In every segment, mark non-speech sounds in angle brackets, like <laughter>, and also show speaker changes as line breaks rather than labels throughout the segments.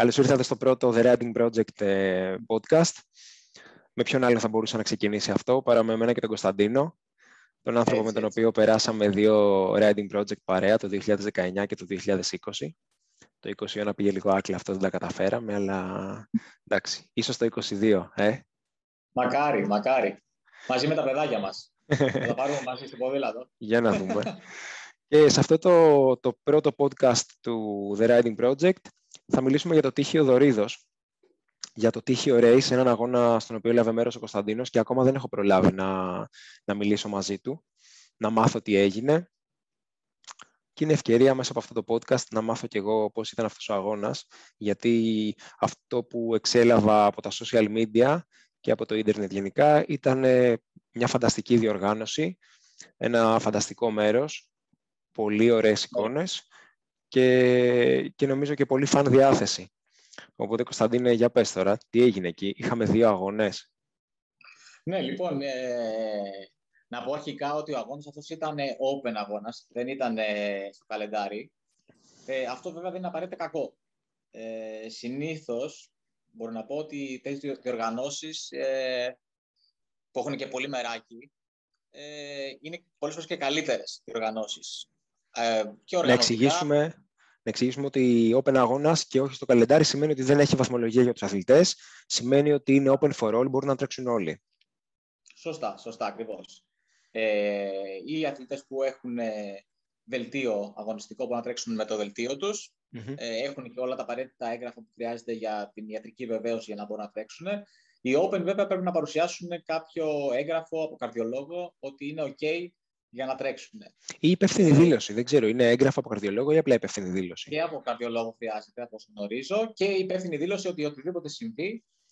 Καλώς ήρθατε στο πρώτο The Writing Project ε, podcast. Με ποιον άλλο θα μπορούσε να ξεκινήσει αυτό παρά με εμένα και τον Κωνσταντίνο, τον άνθρωπο με τον οποίο περάσαμε δύο Writing Project παρέα το 2019 και το 2020. Το 2021 πήγε λίγο άκλα, αυτό δεν τα καταφέραμε, αλλά εντάξει, ίσως το 22, ε.
Μακάρι, μακάρι. Μαζί με τα παιδάκια μας. θα τα πάρουμε μαζί στο ποδήλατο. <laughs>
Για να δούμε. και σε αυτό το, το πρώτο podcast του The Writing Project θα μιλήσουμε για το τύχιο Δωρίδος, για το τύχιο Race, έναν αγώνα στον οποίο έλαβε μέρος ο Κωνσταντίνος και ακόμα δεν έχω προλάβει να, να μιλήσω μαζί του, να μάθω τι έγινε. Και είναι ευκαιρία μέσα από αυτό το podcast να μάθω κι εγώ πώς ήταν αυτός ο αγώνας, γιατί αυτό που εξέλαβα από τα social media και από το ίντερνετ γενικά ήταν μια φανταστική διοργάνωση, ένα φανταστικό μέρος, πολύ ωραίες εικόνες και, και νομίζω και πολύ φαν διάθεση. Οπότε, Κωνσταντίνε, για πες τώρα, τι έγινε εκεί. Είχαμε δύο αγώνες.
Ναι, λοιπόν, ε, να πω αρχικά ότι ο αγώνας αυτός ήταν open αγώνας, δεν ήταν ε, στο καλεντάρι. Ε, αυτό βέβαια δεν είναι απαραίτητα κακό. Ε, συνήθως, μπορώ να πω ότι τέτοιες διοργανώσεις ε, που έχουν και πολύ μεράκι, ε, είναι πολλές φορές και καλύτερες διοργανώσεις.
Ε, να, εξηγήσουμε, να εξηγήσουμε ότι open αγώνας και όχι στο καλεντάρι σημαίνει ότι δεν έχει βαθμολογία για τους αθλητές. Σημαίνει ότι είναι open for all, μπορούν να τρέξουν όλοι.
Σωστά, σωστά, ακριβώς. Ε, οι αθλητές που έχουν ε, δελτίο αγωνιστικό μπορούν να τρέξουν με το δελτίο τους. Ε, έχουν και όλα τα απαραίτητα έγγραφα που χρειάζεται για την ιατρική βεβαίωση για να μπορούν να τρέξουν. Οι Open βέβαια πρέπει να παρουσιάσουν κάποιο έγγραφο από καρδιολόγο ότι είναι OK για να τρέξουν.
Ή υπεύθυνη δήλωση. Δεν ξέρω, είναι έγγραφο από καρδιολόγο ή απλά υπεύθυνη δήλωση;
Και από καρδιολόγο χρειάζεται, όπως γνωρίζω. Και υπεύθυνη δήλωση ότι οτιδήποτε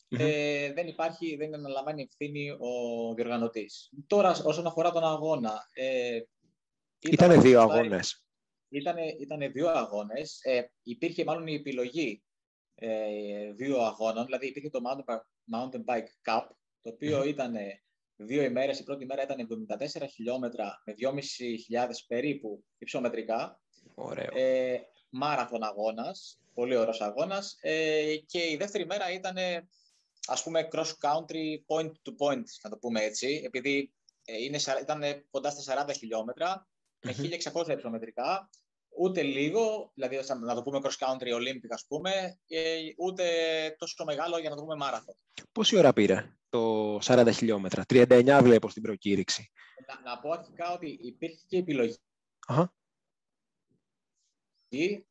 ε, δεν υπάρχει, δεν αναλαμβάνει ευθύνη ο διοργανωτής. Τώρα, όσον αφορά τον αγώνα. Ε,
ήταν δύο αγώνες.
Ήταν δύο αγώνες. Ε, υπήρχε μάλλον η επιλογή ε, δύο αγώνων. Δηλαδή υπήρχε το Mountain Bike Cup, το οποίο ήταν δύο ημέρες. Η πρώτη μέρα ήταν 74 χιλιόμετρα με 2.500 περίπου υψομετρικά.
Ωραίο.
Ε, μάραθον αγώνας, πολύ ωραίος αγώνας. Ε, και η δεύτερη μέρα ήταν, ας πούμε, cross country point to point, να το πούμε έτσι, επειδή ε, είναι, ήταν κοντά στα 40 χιλιόμετρα, με 1.600 υψομετρικά, ούτε λίγο, δηλαδή να το πούμε cross country Olympic ας πούμε, ούτε τόσο μεγάλο για να το πούμε μάραθον.
Πόση ώρα πήρε το 40 χιλιόμετρα, 39 βλέπω στην προκήρυξη.
Να, να πω αρχικά ότι υπήρχε και επιλογή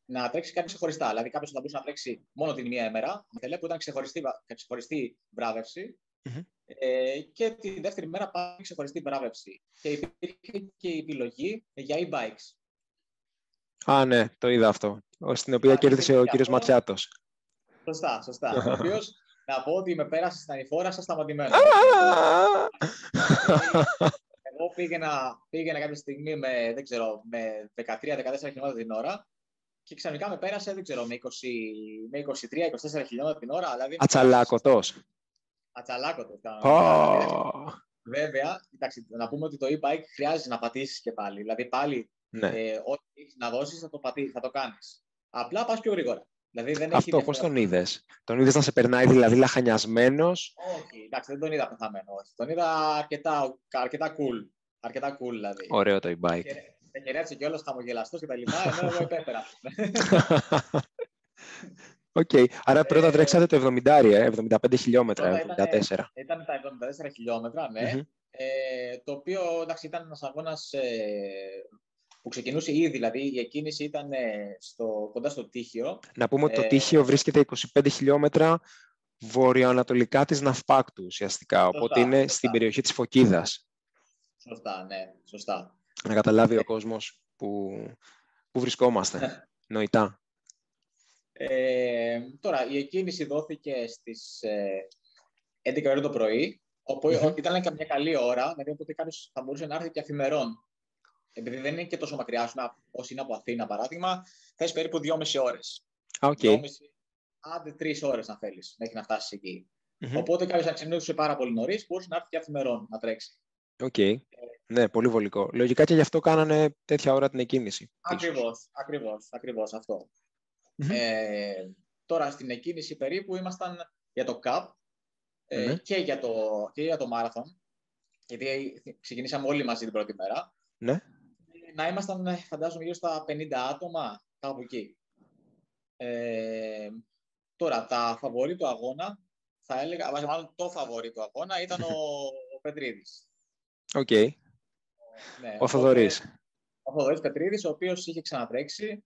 να τρέξει κάτι ξεχωριστά. Δηλαδή, κάποιος θα μπορούσε να τρέξει μόνο την μία ημέρα, που ήταν ξεχωριστή, ξεχωριστή ε, και τη δεύτερη μέρα πάλι ξεχωριστή βράβευση. Και υπήρχε και η επιλογή για e-bikes.
Α, ναι, το είδα αυτό. Στην οποία κέρδισε ο κύριος Ματσιάτος.
Σωστά, σωστά. <laughs> ο οποίος να πω ότι με πέρασε στην ανηφόρα σας σταματημένο. Εγώ πήγαινα, πήγαινα κάποια στιγμή με, δεν ξέρω, με 13-14 χιλιόμετρα την ώρα και ξαφνικά με πέρασε, δεν ξέρω, με, 20, με 23-24 χιλιόμετρα την ώρα. Δηλαδή,
Ατσαλάκωτος.
Ατσαλάκωτος. Oh. Βέβαια, κοιτάξτε, να πούμε ότι το e-bike χρειάζεται να πατήσεις και πάλι. Δηλαδή πάλι ναι. ε, ό,τι έχεις να δώσεις θα το, πατήσεις, θα το κάνεις. Απλά πας πιο γρήγορα. Δηλαδή δεν
Αυτό πώς τον είδες; Τον είδες να σε περνάει δηλαδή λαχανιασμένος;
Όχι, εντάξει, δεν τον είδα πεθαμένο. Όχι. Τον είδα αρκετά, αρκετά cool. Αρκετά cool δηλαδή.
Ωραίο το e-bike.
Με χαιρέτησε κιόλας χαμογελαστός και τα λοιπά. Ενώ εγώ υπέφερα. <laughs>
OK. Okay. Άρα πρώτα τρέξατε το 70, 75 χιλιόμετρα, 74.
Ήταν, τα 74 χιλιόμετρα, ναι. Mm-hmm. Ε, το οποίο εντάξει, ήταν ένας αγώνας ε, που ξεκινούσε ήδη, δηλαδή η εκκίνηση ήταν ε, στο, κοντά στο Τείχιο.
Να πούμε ότι το ε, Τείχιο βρίσκεται 25 χιλιόμετρα βορειοανατολικά της Ναυπάκτου ουσιαστικά, σωστά, οπότε είναι σωστά. στην περιοχή της Φωκίδας.
Σωστά, ναι, σωστά.
Να καταλάβει ο κόσμος που, που βρισκόμαστε, <laughs> νοητά.
Ε, τώρα, η εκκίνηση δόθηκε στις ε, 11 ώρα το πρωί, όπου mm-hmm. ήταν και μια καλή ώρα, δηλαδή οπότε κάποιος θα μπορούσε να έρθει και αφημερών επειδή δεν είναι και τόσο μακριά σου, όσοι είναι από Αθήνα παράδειγμα, θες περίπου δυόμιση ώρες.
Okay.
άντε τρεις ώρες να θέλεις μέχρι να φτάσεις εκεί. Mm-hmm. Οπότε κάποιος αν ξυπνούσε πάρα πολύ νωρίς, μπορούσε να έρθει και αυθημερόν να τρέξει.
OK. Okay. ναι, πολύ βολικό. Λογικά και γι' αυτό κάνανε τέτοια ώρα την εκκίνηση.
Ακριβώς, ακριβώς, ακριβώς αυτό. Mm-hmm. Ε, τώρα στην εκκίνηση περίπου ήμασταν για το Cup ε,
Ναι.
και, για το, και για το Marathon. Γιατί ξεκινήσαμε όλοι μαζί την πρώτη μέρα.
Ναι.
Να ήμασταν, ε, φαντάζομαι, γύρω στα 50 άτομα, κάπου εκεί. Ε, τώρα, τα φαβορί του αγώνα, θα έλεγα, βάζει μάλλον το φαβορί του αγώνα ήταν ο, ο Πετρίδης.
Οκ.
Ναι,
Ο
οπότε-
Θοδωρής.
ο Θοδωρής Πετρίδης, ο οποίος είχε ξανατρέξει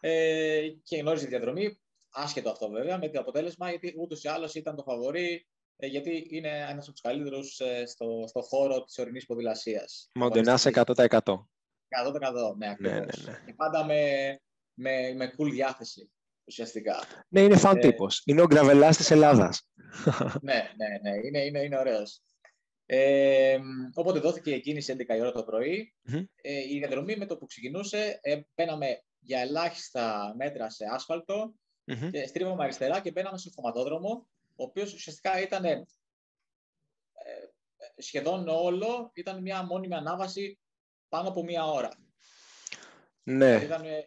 ε, και γνώριζε τη διαδρομή, άσχετο αυτό βέβαια, με το αποτέλεσμα, γιατί ούτως ή άλλως ήταν το φαβορί, ε, γιατί είναι ένας από τους καλύτερους ε, στο, στο χώρο της ορεινής ποδηλασίας.
Μοντενάς
Αγωνιστικής.
100%.
100%, ναι, ακριβώς.
ναι, ναι.
Και πάντα με, με, με cool διάθεση, ουσιαστικά.
Ναι, είναι φαν
Ε,
τύπος. Είναι ο γκραβελάς της Ελλάδας. <laughs>
ναι, ναι, ναι, είναι, είναι, είναι ωραίος. Ε, οπότε δόθηκε η κίνηση 11 η ώρα το πρωί.
Μμμ.
Ε, η διαδρομή με το που ξεκινούσε, ε, μπαίναμε για ελάχιστα μέτρα σε άσφαλτο
Μμμ.
και στρίβαμε αριστερά και μπαίναμε στο χωματόδρομο, ο οποίος ουσιαστικά ήταν ε, ε, σχεδόν όλο, ήταν μια μόνιμη ανάβαση πάνω από μία ώρα.
Ναι.
Ήταν ε,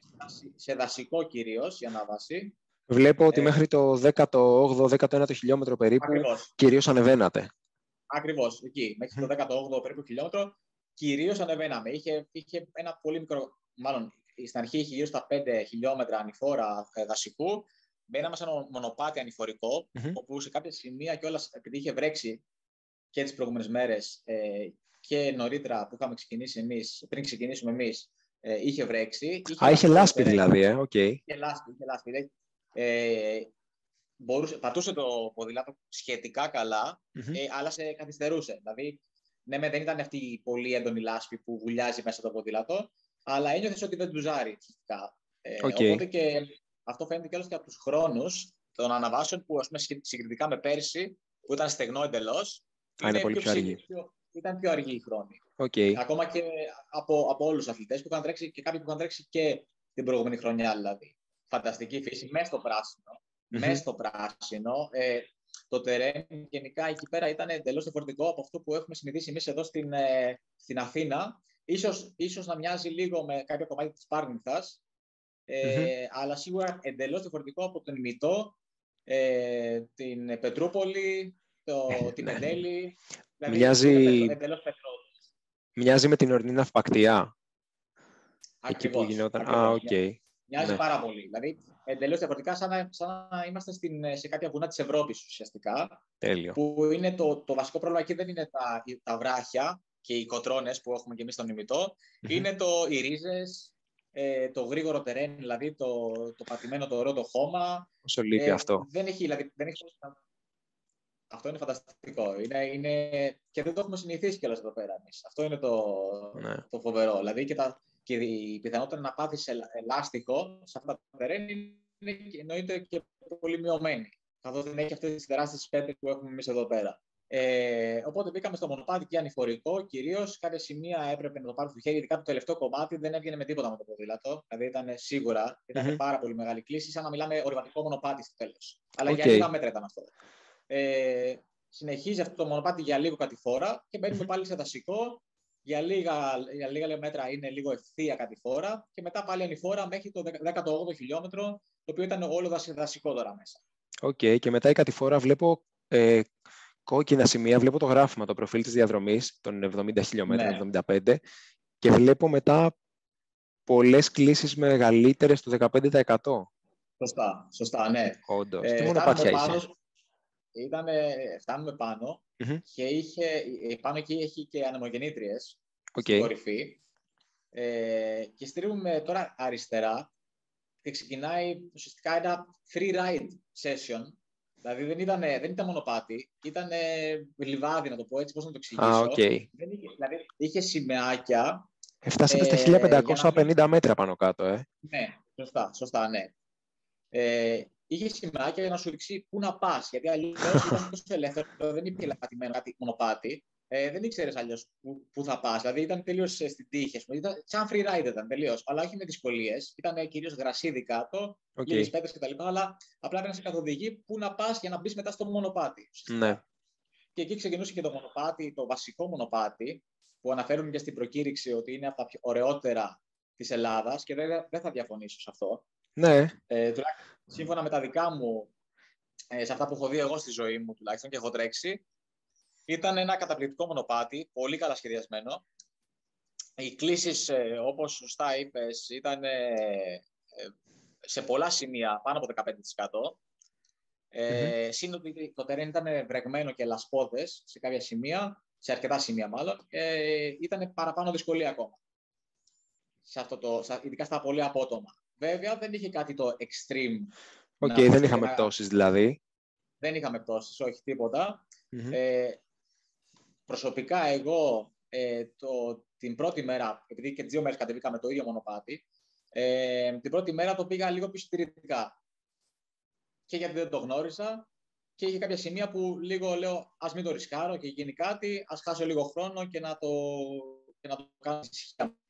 σε δασικό κυρίως η ανάβαση.
Βλέπω ότι
Ε,
μέχρι το 18-19ο χιλιόμετρο περίπου
Ακριβώς.
κυρίως ανεβαίνατε.
Ακριβώς, εκεί, μέχρι το 18ο περίπου χιλιόμετρο, κυρίως ανεβαίναμε. Είχε, είχε ένα πολύ μικρό, μάλλον στην αρχή είχε γύρω στα 5 χιλιόμετρα ανηφόρα ε, δασικού. Μπαίναμε σε ένα μονοπάτι ανηφορικό,
Μμμ.
όπου σε κάποια σημεία κιόλας, επειδή είχε βρέξει και τις προηγούμενες μέρες ε, και νωρίτερα που είχαμε ξεκινήσει εμείς, πριν ξεκινήσουμε εμείς, ε, είχε βρέξει.
Α, είχε
το
λάσπη
τερέν.
δηλαδή, ε. Οκ.
Είχε λάσπη, είχε λάσπη. δε. Ε, μπορούσε, πατούσε το ποδήλατο σχετικά καλά,
Μμμ.
ε, αλλά σε καθυστερούσε. Δηλαδή, ναι, μεν δεν ήταν αυτή η πολύ έντονη λάσπη που βουλιάζει μέσα το ποδήλατο, αλλά ένιωθες ότι δεν τσουλάρει φυσικά. Ε,
Οκ.
Οπότε και αυτό φαίνεται και και από τους χρόνους των αναβάσεων που, ας πούμε, σχε- συγκριτικά με πέρσι, που ήταν στεγνό εντελώς.
Α, είναι πολύ πιο αργοί.
Ήταν πιο αργοί οι χρόνοι.
Οκ.
Ακόμα και από, από όλους τους αθλητές που είχαν τρέξει και κάποιοι που είχαν τρέξει και την προηγούμενη χρονιά, δηλαδή. Φανταστική φύση, μέσα στο πράσινο.
Μμμ.
Μέσα στο πράσινο. Ε, το τερέν γενικά εκεί πέρα ήταν εντελώς διαφορετικό από αυτό που έχουμε συνηθίσει εμείς εδώ στην, ε, στην Αθήνα. Ίσως, ίσως να μοιάζει λίγο με κάποιο κομμάτι της Πάρνηθας, ε, αλλά σίγουρα εντελώς διαφορετικό από τον Υμηττό, ε, την Πετρούπολη, το, την
ναι.
Πεντέλη. Δηλαδή,
Μοιάζει-
είναι πετρο- εντελώς πετρώδες.
Μοιάζει με την ορεινή Ναυπακτία. Εκεί που
Ακριβώς,
γινόταν. Α,
ακριβώς.
οκ.
Μοιάζει
Ναι.
πάρα πολύ. Δηλαδή, εντελώς διαφορετικά, σαν να, σαν να είμαστε στην, σε κάποια βουνά της Ευρώπης ουσιαστικά,
Τέλειο.
που είναι το, το βασικό πρόβλημα εκεί δεν είναι τα, τα βράχια και οι κοτρώνες που έχουμε και εμείς στον Υμηττό,
Μμμ.
είναι το, οι ρίζες, ε, το γρήγορο τερέν, δηλαδή το, το πατημένο το ωραίο το χώμα.
Όσο λείπει
Ε,
αυτό.
Δεν έχει, δηλαδή, δεν έχει... Αυτό είναι φανταστικό. Είναι, είναι... Και δεν το έχουμε συνηθίσει κιόλας εδώ πέρα εμείς. Αυτό είναι το,
Ναι.
το φοβερό. Δηλαδή και, τα, και η πιθανότητα να πάθεις λα- λάστιχο σε αυτά τα τερέν είναι και- εννοείται και πολύ μειωμένη. Καθώς δεν έχει αυτές τις τεράστιες πέτρες που έχουμε εμείς εδώ πέρα. Ε, οπότε μπήκαμε στο μονοπάτι και ανηφορικό. Κυρίως κάποια σημεία έπρεπε να το πάρουμε στο χέρι, ειδικά το τελευταίο κομμάτι δεν έβγαινε με τίποτα με το ποδήλατο. Δηλαδή ήταν σίγουρα, ήταν
Μμμ.
πάρα πολύ μεγάλη κλίση, σαν να μιλάμε ορειβατικό μονοπάτι στο τέλος. Αλλά
Οκ.
για λίγα μέτρα ήταν αυτό. Ε, συνεχίζει αυτό το μονοπάτι για λίγο κατηφόρα και μπαίνουμε
Μμμ.
πάλι σε δασικό. Για λίγα, για λίγα μέτρα είναι λίγο ευθεία κατηφόρα και μετά πάλι ανηφόρα μέχρι το 18ο χιλιόμετρο, το οποίο ήταν όλο δασι- δασικό τώρα μέσα.
Οκ. Και μετά η κατηφόρα βλέπω ε, κόκκινα σημεία. Βλέπω το γράφημα, το προφίλ της διαδρομής των 70 χιλιόμετρων,
Ναι.
75. Και βλέπω μετά πολλές κλίσεις μεγαλύτερες του 15%.
Σωστά, σωστά, ναι.
Όντως. Τι
Ε,
μονοπάτια
φτάνουμε
είχες;
πάνω, ήτανε, φτάνουμε πάνω
Μμμ.
και είχε, ε, πάνω εκεί έχει και ανεμογεννήτριες
Οκ.
στην κορυφή. Ε, και στρίβουμε τώρα αριστερά και ξεκινάει ουσιαστικά ένα free ride session. Δηλαδή δεν ήταν, δεν ήταν μονοπάτι, ήταν λιβάδι να το πω έτσι, πώς να το εξηγήσω.
Α, οκ.
Δεν είχε, δηλαδή είχε σημαιάκια.
Φτάσατε στα
Ε, για να
1550 μέτρα πάνω κάτω, ε.
Ναι, σωστά, σωστά, ναι. Ε, είχε σημαιάκια για να σου δείξει πού να πας. Γιατί αλλιώς <laughs> ήταν τόσο ελεύθερο, δεν υπήρχε πατημένο κάτι μονοπάτι. Ε, δεν ήξερες αλλιώς πού, πού θα πας. Δηλαδή ήταν τελείως στην τύχη. ας πούμε. Ήταν σαν free ride ήταν τελείως. Αλλά όχι με δυσκολίες. Ήταν κυρίως γρασίδι κάτω,
Οκ.
λίγες πέτρες κτλ. Αλλά απλά δεν σε καθοδηγεί πού να πας για να μπεις μετά στο μονοπάτι. ουσιαστικά.
Ναι.
Και εκεί ξεκινούσε και το μονοπάτι, το βασικό μονοπάτι, που αναφέρουν και στην προκήρυξη ότι είναι από τα πιο ωραιότερα της Ελλάδας και δεν, δεν θα διαφωνήσω σε αυτό.
Ναι.
Ε, σύμφωνα με τα δικά μου, ε, σε αυτά που έχω δει εγώ στη ζωή μου τουλάχιστον και έχω τρέξει, ήταν ένα καταπληκτικό μονοπάτι, πολύ καλά σχεδιασμένο. Οι κλήσεις, ε, όπως σωστά είπες, ήταν ε, σε πολλά σημεία πάνω από 15%. Ε, μμ το τερέν ήταν βρεγμένο και λασπώδες σε κάποια σημεία, σε αρκετά σημεία μάλλον, ε, ήταν παραπάνω δυσκολία ακόμα. Σε αυτό το, ειδικά στα πολύ απότομα. Βέβαια δεν είχε κάτι το extreme.
OK, okay, δεν είχαμε πτώσεις δηλαδή.
Δεν είχαμε πτώσεις, όχι Ε, προσωπικά εγώ ε, το, την πρώτη μέρα, επειδή και τις δύο μέρες κατεβήκαμε το ίδιο μονοπάτι, ε, την πρώτη μέρα το πήγα λίγο πιο Και γιατί δεν το γνώρισα και είχε κάποια σημεία που λίγο λέω ας μην το ρισκάρω και γίνει κάτι, ας χάσω λίγο χρόνο και να το, και να το κάνω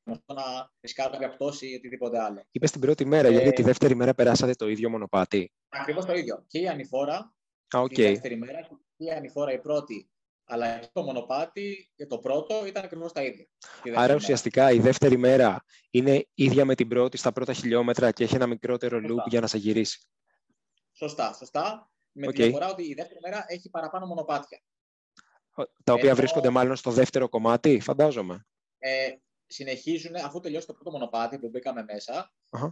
να ρισκάρω κάποια πτώση ή οτιδήποτε άλλο.
Είπες την πρώτη μέρα, ε, γιατί τη δεύτερη μέρα περάσατε το ίδιο μονοπάτι.
Ακριβώς το ίδιο. Και η ανηφόρα,
okay.
τη δεύτερη μέρα, και η ανηφόρα η πρώτη, αλλά και το μονοπάτι και το πρώτο ήταν ακριβώς τα ίδια.
Άρα ουσιαστικά η δεύτερη μέρα είναι ίδια με την πρώτη στα πρώτα χιλιόμετρα και έχει ένα μικρότερο σωστά. loop για να σε γυρίσει.
Σωστά, σωστά. Με okay. τη διαφορά ότι η δεύτερη μέρα έχει παραπάνω μονοπάτια.
Τα οποία Ενώ... βρίσκονται μάλλον στο δεύτερο κομμάτι, φαντάζομαι.
Ε, συνεχίζουν, αφού τελειώσει το πρώτο μονοπάτι που μπήκαμε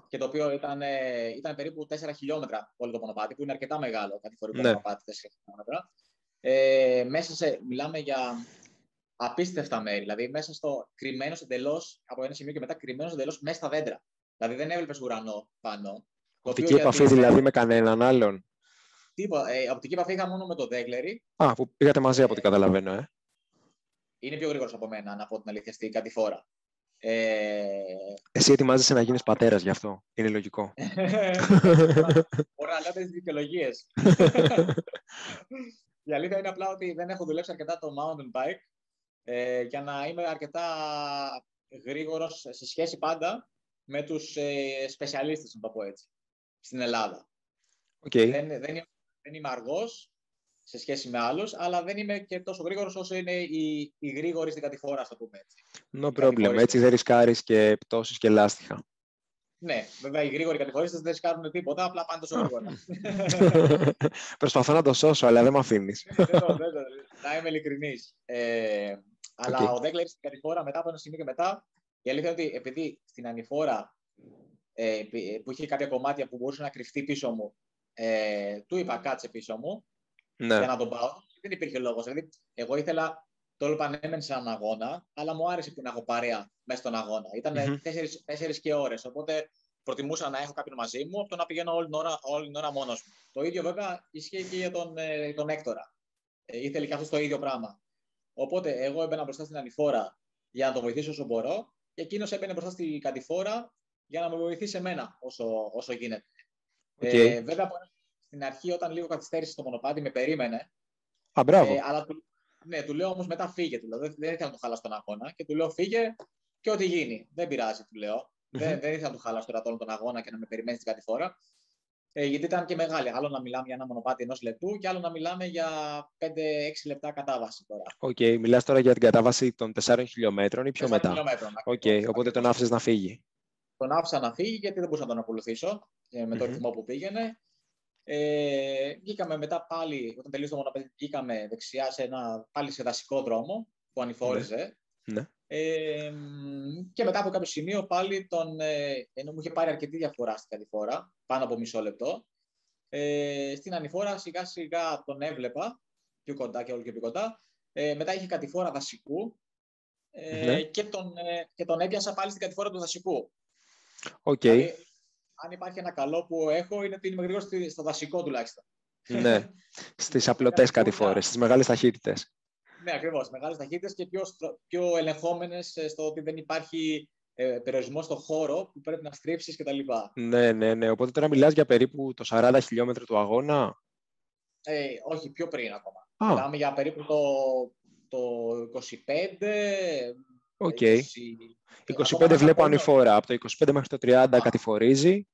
και το οποίο ήταν, ε, ήταν περίπου 4 χιλιόμετρα όλο το μονοπάτι, που είναι αρκετά μεγάλο κατηφορικό ναι. μονοπάτι, 4 χιλιόμετρα. Ε, μέσα σε, μιλάμε για απίστευτα μέρη, δηλαδή μέσα στο κρυμμένος εντελώς, από ένα σημείο και μετά κρυμμένος εντελώς μέσα στα δέντρα. Δηλαδή δεν έβλεπες ουρανό πάνω.
Οπτική επαφή δηλαδή με κανέναν άλλον.
Τίποτα. Ε, οπτική επαφή είχα μόνο με το Δέγκλερι.
Α, που πήγατε μαζί από ό,τι καταλαβαίνω, ε.
Είναι πιο γρήγορος από μένα, να πω την αλήθεια, στην κατηφόρα. Ε...
Εσύ ετοιμάζεσαι να γίνεις πατέρας γι' αυτό. Είναι λογικό. <laughs>
Ωραία, λέτε τις δικαιολογίες. <laughs> Η αλήθεια είναι απλά ότι δεν έχω δουλέψει αρκετά το mountain bike ε, για να είμαι αρκετά γρήγορος σε σχέση πάντα με τους ε, σπεσιαλίστες, να το πω έτσι, στην Ελλάδα.
Okay.
Δεν, δεν, είμαι, δεν είμαι αργός σε σχέση με άλλους, αλλά δεν είμαι και τόσο γρήγορος όσο είναι οι, οι γρήγοροι στην κατηφόρα, το πούμε έτσι.
No problem. Έτσι δεν ρισκάρεις και πτώσεις και λάστιχα.
Ναι, βέβαια οι γρήγοροι κατηγορήστε δεν ρισκάρουν τίποτα, απλά πάνε τόσο γρήγορα. <laughs>
Προσπαθώ να το σώσω, αλλά δεν με αφήνεις. <laughs>
να είμαι ειλικρινής. Ε, αλλά ο Δέγκλερ στην κατηφόρα μετά από ένα σημείο και μετά, η αλήθεια είναι ότι επειδή στην ανηφόρα ε, που είχε κάποια κομμάτια που μπορούσε να κρυφτεί πίσω μου, ε, του είπα κάτσε πίσω μου ναι. για να τον πάω. Δεν υπήρχε λόγος. Δηλαδή, εγώ ήθελα το επανέμενε σε έναν αγώνα, αλλά μου άρεσε που να έχω παρέα μέσα στον αγώνα. Ήταν mm-hmm. και ώρες. Οπότε προτιμούσα να έχω κάποιον μαζί μου από το να πηγαίνω όλη την ώρα, όλη την ώρα μόνος μου. Το ίδιο βέβαια ισχύει και για τον, ε, τον Έκτορα. Ε, ήθελε και αυτός το ίδιο πράγμα. Οπότε εγώ έμπαινα μπροστά στην ανηφόρα για να τον βοηθήσω όσο μπορώ και εκείνος έμπαινε μπροστά στην κατηφόρα για να με βοηθήσει εμένα όσο, όσο γίνεται. Okay. Ε, βέβαια, στην αρχή, όταν λίγο καθυστέρησε το μονοπάτι, με περίμενε.
Α, μπράβο.
Ε, αλλά ναι, του λέω όμως μετά φύγε. Του λέω. Δεν, δεν ήθελα να του χαλάσω τον αγώνα και του λέω φύγε και ό,τι γίνει. Δεν πειράζει, του λέω. Mm-hmm. Δεν, δεν ήθελα να του χαλάσω τώρα τον αγώνα και να με περιμένει στην κατηφόρα. Ε, γιατί ήταν και μεγάλη. Άλλο να μιλάμε για ένα μονοπάτι ενός λεπτού και άλλο να μιλάμε για 5-6 λεπτά κατάβαση τώρα.
OK, okay, μιλάς τώρα για την κατάβαση των 4 χιλιόμετρων ή πιο 4 μετά;
Χιλιόμετρων.
Okay, οπότε τον άφησες να φύγει.
Τον άφησα να φύγει γιατί δεν μπορούσα να τον ακολουθήσω ε, με το mm-hmm. ρυθμό που πήγαινε. Ε, βγήκαμε μετά πάλι, όταν τελείωσε το μονοπάτι, βγήκαμε δεξιά σε ένα, πάλι σε δασικό δρόμο που ανηφόριζε.
Ναι. ναι.
Ε, και μετά από κάποιο σημείο πάλι τον, ε, ενώ μου είχε πάρει αρκετή διαφορά στην κατηφόρα, πάνω από μισό λεπτό, ε, στην ανηφόρα σιγά σιγά τον έβλεπα πιο κοντά και όλο και πιο κοντά. Ε, μετά είχε κατηφόρα δασικού ε, ναι. και, τον, ε, και τον έπιασα πάλι στην κατηφόρα του δασικού.
Okay. Δηλαδή,
αν υπάρχει ένα καλό που έχω, είναι ότι είμαι γρήγορος στο δασικό τουλάχιστον.
Ναι, <laughs> στις απλωτές κατηφόρε, στις μεγάλες ταχύτητες.
Ναι, ακριβώς. Μεγάλες ταχύτητες και πιο, πιο ελεγχόμενες ε, στο ότι δεν υπάρχει ε, περιορισμός στο χώρο που πρέπει να στρίψεις κτλ.
Ναι, ναι, ναι. Οπότε τώρα μιλάς για περίπου το 40 χιλιόμετρα του αγώνα.
Ε, όχι, πιο πριν ακόμα. Μιλάμε για περίπου το, το 25.
Okay. 25 βλέπω ανηφόρα. Από το 25 μέχρι το 30 κατηφορίζει.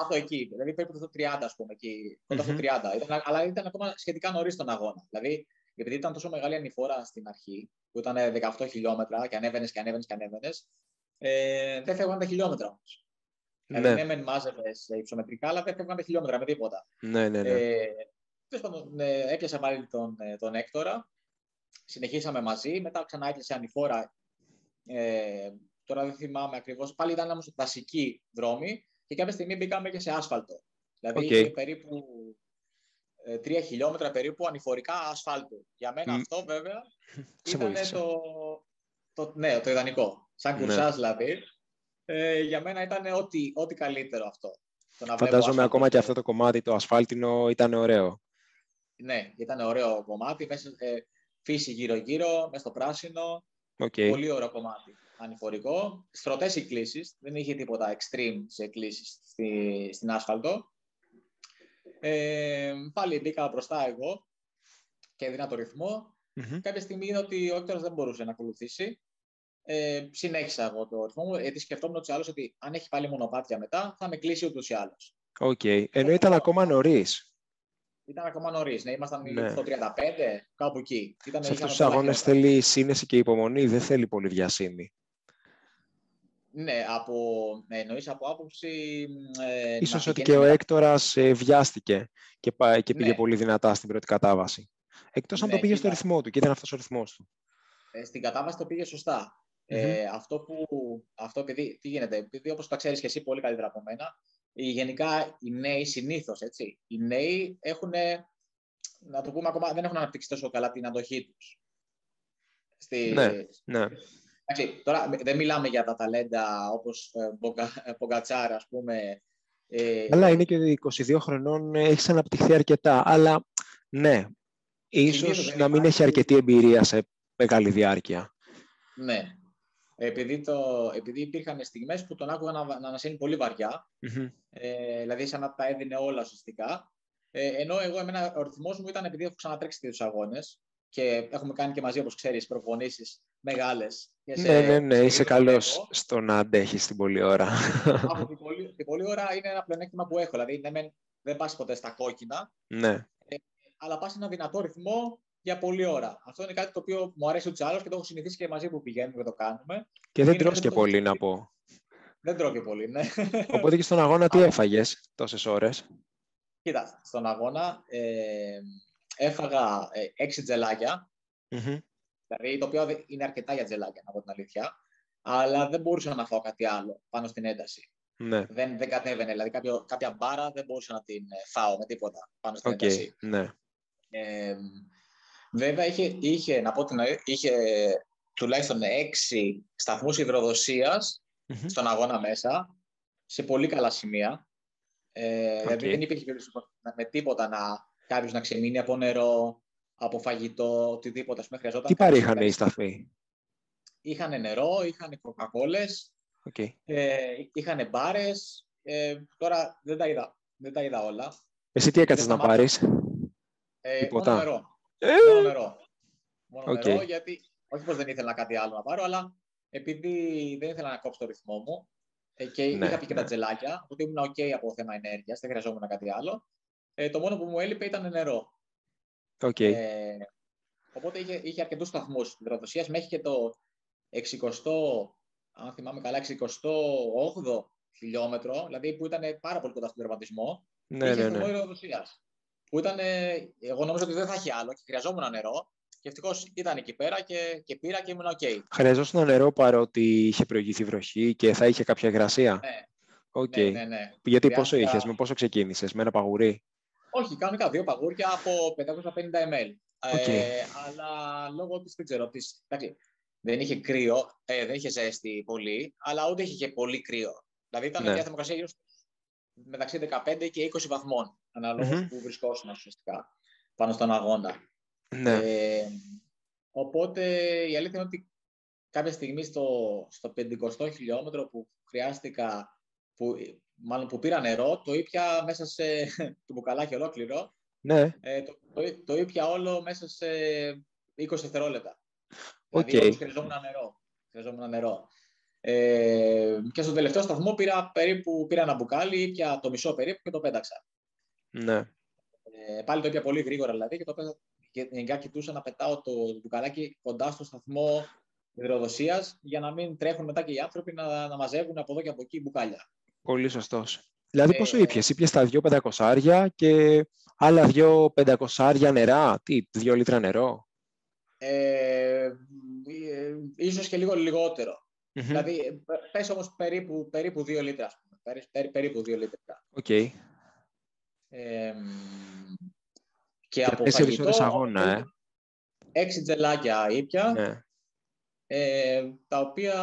Αυτό εκεί. Δηλαδή περίπου το 30, ας πούμε. Εκεί, κοντά στο 30. Ήταν, αλλά ήταν ακόμα σχετικά νωρίς τον αγώνα. Δηλαδή, επειδή ήταν τόσο μεγάλη ανηφόρα στην αρχή, που ήταν 18 χιλιόμετρα και ανέβαινες και ανέβαινες και ανέβαινες, ε, δεν φεύγαν τα χιλιόμετρα όμως. Δηλαδή, ναι, μεν μάζευες υψομετρικά, αλλά δεν έφευγαν χιλιόμετρα με τίποτα.
Ναι, ναι, ναι. Ε,
ε, έπιασα πάλι τον, ε, τον Έκτορα, συνεχίσαμε μαζί, μετά ξανά έκλεισε ανηφόρα. Ε, τώρα δεν θυμάμαι ακριβώς. Πάλι ήταν όμως δασική δρόμη και κάποια στιγμή μπήκαμε και σε άσφαλτο. Δηλαδή okay. περίπου ε, τρία χιλιόμετρα περίπου ανηφορικά ασφάλτου. Για μένα αυτό βέβαια <laughs> ήταν το, το, ναι, το ιδανικό. Σαν ναι. κουρσάς δηλαδή. Ε, για μένα ήταν ό,τι, ό,τι καλύτερο αυτό.
Το να Φαντάζομαι ακόμα και αυτό το κομμάτι, το ασφάλτινο, ήταν ωραίο.
Ναι, ήταν ωραίο κομμάτι. Μέσα, ε, φύση γύρω-γύρω, μέσα στο πράσινο. Okay. Πολύ ωραίο κομμάτι. Ανηφορικό. Στρωτές οι κλίσεις. Δεν είχε τίποτα extreme σε κλίσεις στη, στην άσφαλτο. Ε, πάλι μπήκα μπροστά εγώ και έδινα το ρυθμό. Mm-hmm. Κάποια στιγμή είδα ότι ο Έκτορας δεν μπορούσε να ακολουθήσει. Ε, συνέχισα εγώ το ρυθμό μου, γιατί σκεφτόμουν ότι, άλλωστε αν έχει πάλι μονοπάτια μετά θα με κλείσει ούτως ή άλλως.
OK. Okay. Ενώ ήταν ακόμα νωρίς.
Ήταν ακόμα νωρίς. Ναι, ήμασταν ναι. στο 35, κάπου εκεί. Ήταν,
Σε αυτούς τους αγώνες θέλει σύνεση και υπομονή, δεν θέλει πολύ βιασύνη.
Ναι, από, ναι, εννοείς από άποψη...
Ε, Ίσως ότι και ο Έκτορας ε, βιάστηκε και, και πήγε ναι. πολύ δυνατά στην πρώτη κατάβαση. Εκτός αν ναι, το πήγε στο ρυθμό του και ήταν αυτός ο ρυθμός του.
Ε, στην κατάβαση το πήγε Ε, αυτό που, αυτό επειδή, τι γίνεται, επειδή όπως τα ξέρεις και εσύ πολύ καλύτερα από μένα, γενικά οι νέοι συνήθως, έτσι, οι νέοι έχουν, να το πούμε ακόμα, δεν έχουν αναπτύξει τόσο καλά την αντοχή τους.
Στη, ναι, ναι.
Εντάξει, τώρα δεν μιλάμε για τα ταλέντα όπως ε, Μπογκατσάρα, ας πούμε.
Ε, αλλά είναι και 22 χρονών, ε, έχεις αναπτυχθεί αρκετά. Αλλά ναι, ίσως να μην έχει αρκετή εμπειρία σε μεγάλη διάρκεια.
Ναι. Επειδή, το, επειδή υπήρχαν στιγμές που τον άκουγα να, να ανασύνει πολύ ε, δηλαδή σαν να τα έδινε όλα ουσιαστικά. Ε, ενώ εγώ, εμένα, ο ρυθμός μου ήταν επειδή έχω ξανατρέξει δύο αγώνες και έχουμε κάνει και μαζί, όπως ξέρεις, προπονήσεις μεγάλες.
ναι, ναι, ναι, είσαι καλός στο να αντέχεις την πολλή ώρα.
Από την πολλή, την πολλή ώρα είναι ένα πλεονέκτημα που έχω. Δηλαδή, ναι, δεν πας ποτέ στα κόκκινα,
ναι.
ε, αλλά πας σε ένα δυνατό ρυθμό για πολλή ώρα. Αυτό είναι κάτι το οποίο μου αρέσει ούτω άλλω και το έχω συνηθίσει και μαζί που πηγαίνουμε και το κάνουμε.
Και δεν τρως και πολύ, να πω.
Δεν τρώω και πολύ, ναι.
Οπότε και στον αγώνα τι έφαγες τόσες ώρες;
Κοίτα, στον αγώνα ε, έφαγα ε, έξι τζελάκια. Δηλαδή, το οποίο είναι αρκετά για τζελάκια, να πω την αλήθεια. Αλλά δεν μπορούσα να φάω κάτι άλλο πάνω στην ένταση.
Ναι.
Δεν, δεν κατέβαινε. Δηλαδή, κάποιο, κάποια μπάρα δεν μπορούσα να την ε, φάω με τίποτα πάνω στην okay, ένταση.
Ναι.
Ε, βέβαια, είχε, είχε, να πω την είχε τουλάχιστον έξι σταθμούς υδροδοσίας mm-hmm. στον αγώνα μέσα, σε πολύ καλά σημεία. Ε, okay. Δηλαδή, δεν υπήρχε με τίποτα να κάποιος να ξεμείνει από νερό, από φαγητό, οτιδήποτε. Πούμε, χρειαζόταν
Τι παρήχαν οι σταθμοί.
Είχαν νερό, είχαν κοκακόλες,
okay.
ε, είχαν μπάρες. Ε, τώρα δεν τα, είδα, δεν τα είδα όλα.
Εσύ τι έκατσε να πάρεις;
Ε, μόνο νερό.
Ε!
Μόνο νερό. Μόνο okay. νερό, γιατί όχι πως δεν ήθελα κάτι άλλο να πάρω, αλλά επειδή δεν ήθελα να κόψω το ρυθμό μου ε, και ναι, είχα πει και ναι. τα τζελάκια, ότι ήμουν OK από θέμα ενέργειας, δεν χρειαζόμουν κάτι άλλο. Ε, το μόνο που μου έλειπε ήταν νερό.
Okay. Ε,
οπότε είχε, είχε αρκετούς σταθμούς υδροδοσίας μέχρι και το 60, αν θυμάμαι καλά, 68 χιλιόμετρο, δηλαδή που ήταν πάρα πολύ κοντά στον τερματισμό.
Ναι, είχε ναι, ναι.
Υδροδοσία. Που ήταν, εγώ νόμιζα ότι δεν θα έχει άλλο και χρειαζόμουν νερό. Και ευτυχώς ήταν εκεί πέρα και, και πήρα και ήμουν OK.
Χρειαζόσουν νερό παρότι είχε προηγηθεί βροχή και θα είχε κάποια υγρασία.
Ναι.
Okay.
Ναι, ναι, ναι.
Γιατί πόσο είχες, με πόσο ξεκίνησες, με ένα παγουρί;
Όχι, κανονικά δύο παγούρια από 550 ml.
Okay. Ε,
αλλά λόγω της, δεν ξέρω, της, εντάξει, δεν είχε κρύο, ε, δεν είχε ζέστη πολύ, αλλά ούτε είχε και πολύ κρύο. Δηλαδή ήταν ναι. μια θερμοκρασία γύρω μεταξύ 15 και 20 βαθμών, ανάλογα mm-hmm. που βρισκόσουν ουσιαστικά πάνω στον αγώνα.
Ναι.
Ε, οπότε η αλήθεια είναι ότι κάποια στιγμή στο, στο 50 χιλιόμετρο που χρειάστηκα, που μάλλον που πήρα νερό, το ήπια μέσα σε <laughs> το μπουκαλάκι ολόκληρο.
Ναι.
Ε, το, το, το, ήπια όλο μέσα σε 20 δευτερόλεπτα.
Okay.
Δηλαδή, χρειαζόμουν νερό. Χρειαζόμουν νερό. Ε, και στο τελευταίο σταθμό πήρα, περίπου, πήρα ένα μπουκάλι, ήπια το μισό περίπου και το πέταξα.
Ναι.
Ε, πάλι το ήπια πολύ γρήγορα δηλαδή και το πέταξα και γενικά κοιτούσα να πετάω το μπουκαλάκι κοντά στο σταθμό υδροδοσίας για να μην τρέχουν μετά και οι άνθρωποι να, να μαζεύουν από εδώ και από εκεί μπουκάλια.
Πολύ σωστός. Δηλαδή πόσο
Ε,
ήπιες, ήπιες τα δυο πεντακοσάρια και άλλα δυο πεντακοσάρια νερά, τι, δύο λίτρα νερό;
Ε, ε, ίσως και λίγο λιγότερο.
Μμμ.
Δηλαδή, πε- πες όμως περίπου, περίπου 2 λίτρα, ας πούμε. Περί- περί- περίπου 2 λίτρα.
Οκ.
Ε, μ, και
Για
από
τέσσερις
φαγητό,
ώρες αγώνα, ε.
έξι τζελάκια ήπια,
Ναι.
ε, τα οποία,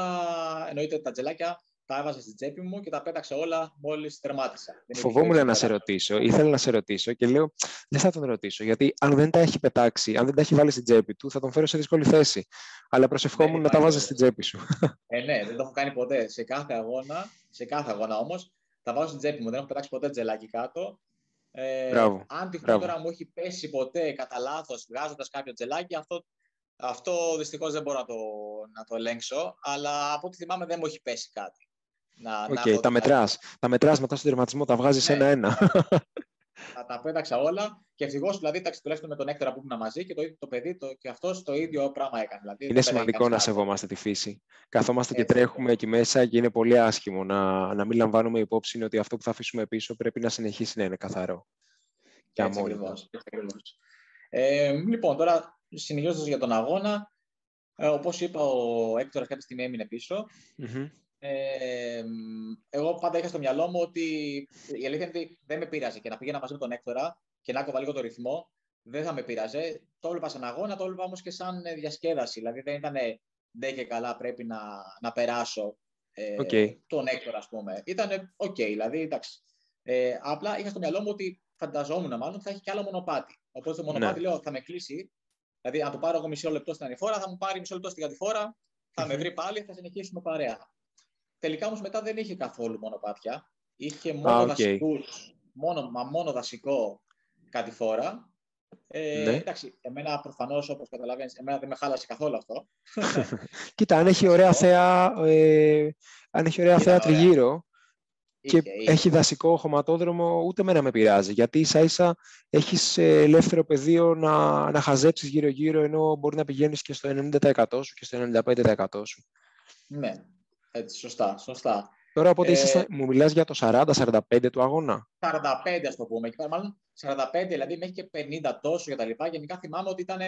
εννοείται τα τζελάκια, τα έβαζα στην τσέπη μου και τα πέταξα όλα μόλις τερμάτισα. Δεν υπήρχε
Φοβόμουν
ούτε
να σε
τίποτα.
ρωτήσω, ήθελα να σε ρωτήσω και λέω δεν θα τον ρωτήσω. Γιατί αν δεν τα έχει πετάξει, αν δεν τα έχει βάλει στην τσέπη του, θα τον φέρω σε δύσκολη θέση. Αλλά προσευχόμουν
Δεν
να τα
υπάρχει
βάζει στην
λόγος.
τσέπη σου.
Ε, ναι, δεν το έχω κάνει ποτέ. Σε κάθε αγώνα, σε κάθε αγώνα όμως, τα βάζω στην τσέπη μου. Δεν έχω πετάξει ποτέ τζελάκι κάτω. Ε,
Μπράβο,
αν τυχόν
μπράβο.
τώρα μου έχει πέσει ποτέ κατά λάθος βγάζοντας κάποιο τζελάκι, αυτό, αυτό δυστυχώς δεν μπορώ να το, να το ελέγξω. Αλλά από ό,τι θυμάμαι δεν μου έχει πέσει κάτι. Να,
Οκ,
να έχω
τα
δηλαδή,
μετράς. Τα μετράς μετά στον τερματισμό, τα βγάζεις
Ναι.
ένα-ένα.
Τα, τα πέταξα όλα και ευτυχώς δηλαδή εντάξει, τουλάχιστον με τον Έκτορα που ήμουν μαζί και το, ίδιο- το παιδί το, και αυτός το ίδιο πράγμα έκανε. Δηλαδή, δεν
Είναι
πέταγε
σημαντικό
κανείς
να
κάτω.
σεβόμαστε τη φύση. Καθόμαστε και
Έτσι,
τρέχουμε εκεί μέσα και είναι πολύ άσχημο να, να μην λαμβάνουμε υπόψη ότι αυτό που θα αφήσουμε πίσω πρέπει να συνεχίσει να είναι καθαρό. Και
Έτσι
αμόλυντο.
ακριβώς, έτσι ακριβώς. Ε, λοιπόν, τώρα συνεχίζοντας για τον αγώνα, ε, όπως είπα, ο Έκτορας κάποια στιγμή έμεινε πίσω.
Μμμ.
Ε, εγώ πάντα είχα στο μυαλό μου ότι η αλήθεια είναι ότι δεν με πείραζε και να πήγαινα μαζί με τον Έκτορα και να έκοβα λίγο το ρυθμό, δεν θα με πείραζε. Το έβλεπα σαν αγώνα, το έβλεπα όμως και σαν ε, διασκέδαση. Δηλαδή δεν ήταν ντε και καλά πρέπει να, να περάσω ε,
Οκ.
τον Έκτορα, ας πούμε. Ήταν οκ, δηλαδή εντάξει. Ε, απλά είχα στο μυαλό μου ότι φανταζόμουν μάλλον ότι θα έχει και άλλο μονοπάτι. Οπότε το μονοπάτι
Ναι.
λέω θα με κλείσει. Δηλαδή, αν το πάρω εγώ μισό λεπτό στην ανηφόρα, θα μου πάρει μισό λεπτό στην κατηφόρα, θα με
Μμμ.
βρει πάλι, θα συνεχίσουμε παρέα. Τελικά όμως μετά δεν είχε καθόλου μονοπάτια. Είχε μόνο
οκ.
δασικούς, μόνο, μα μόνο δασικό κατηφόρα. Ε,
Ναι.
Εντάξει, εμένα προφανώς όπως καταλαβαίνεις, εμένα δεν με χάλασε καθόλου αυτό. <laughs>
Κοίτα, αν έχει ωραία θέα, ε, αν έχει ωραία
Ήταν
θέα
ωραία.
τριγύρω και
Είχε, είχε.
έχει δασικό χωματόδρομο, ούτε εμένα με πειράζει. Γιατί ίσα ίσα έχεις ε, ελεύθερο πεδίο να, να χαζέψεις γύρω-γύρω, ενώ μπορεί να πηγαίνεις και στο 90% σου και στο 95% σου.
Ναι, έτσι, σωστά, σωστά.
Τώρα, οπότε
Ε,
ήσασταν- μου μιλάς για το 40-45 του αγώνα.
45 ας το πούμε. Εκεί πέρα, Μάλλον 45, δηλαδή μέχρι και 50 τόσο κτλ. Γενικά θυμάμαι ότι ήταν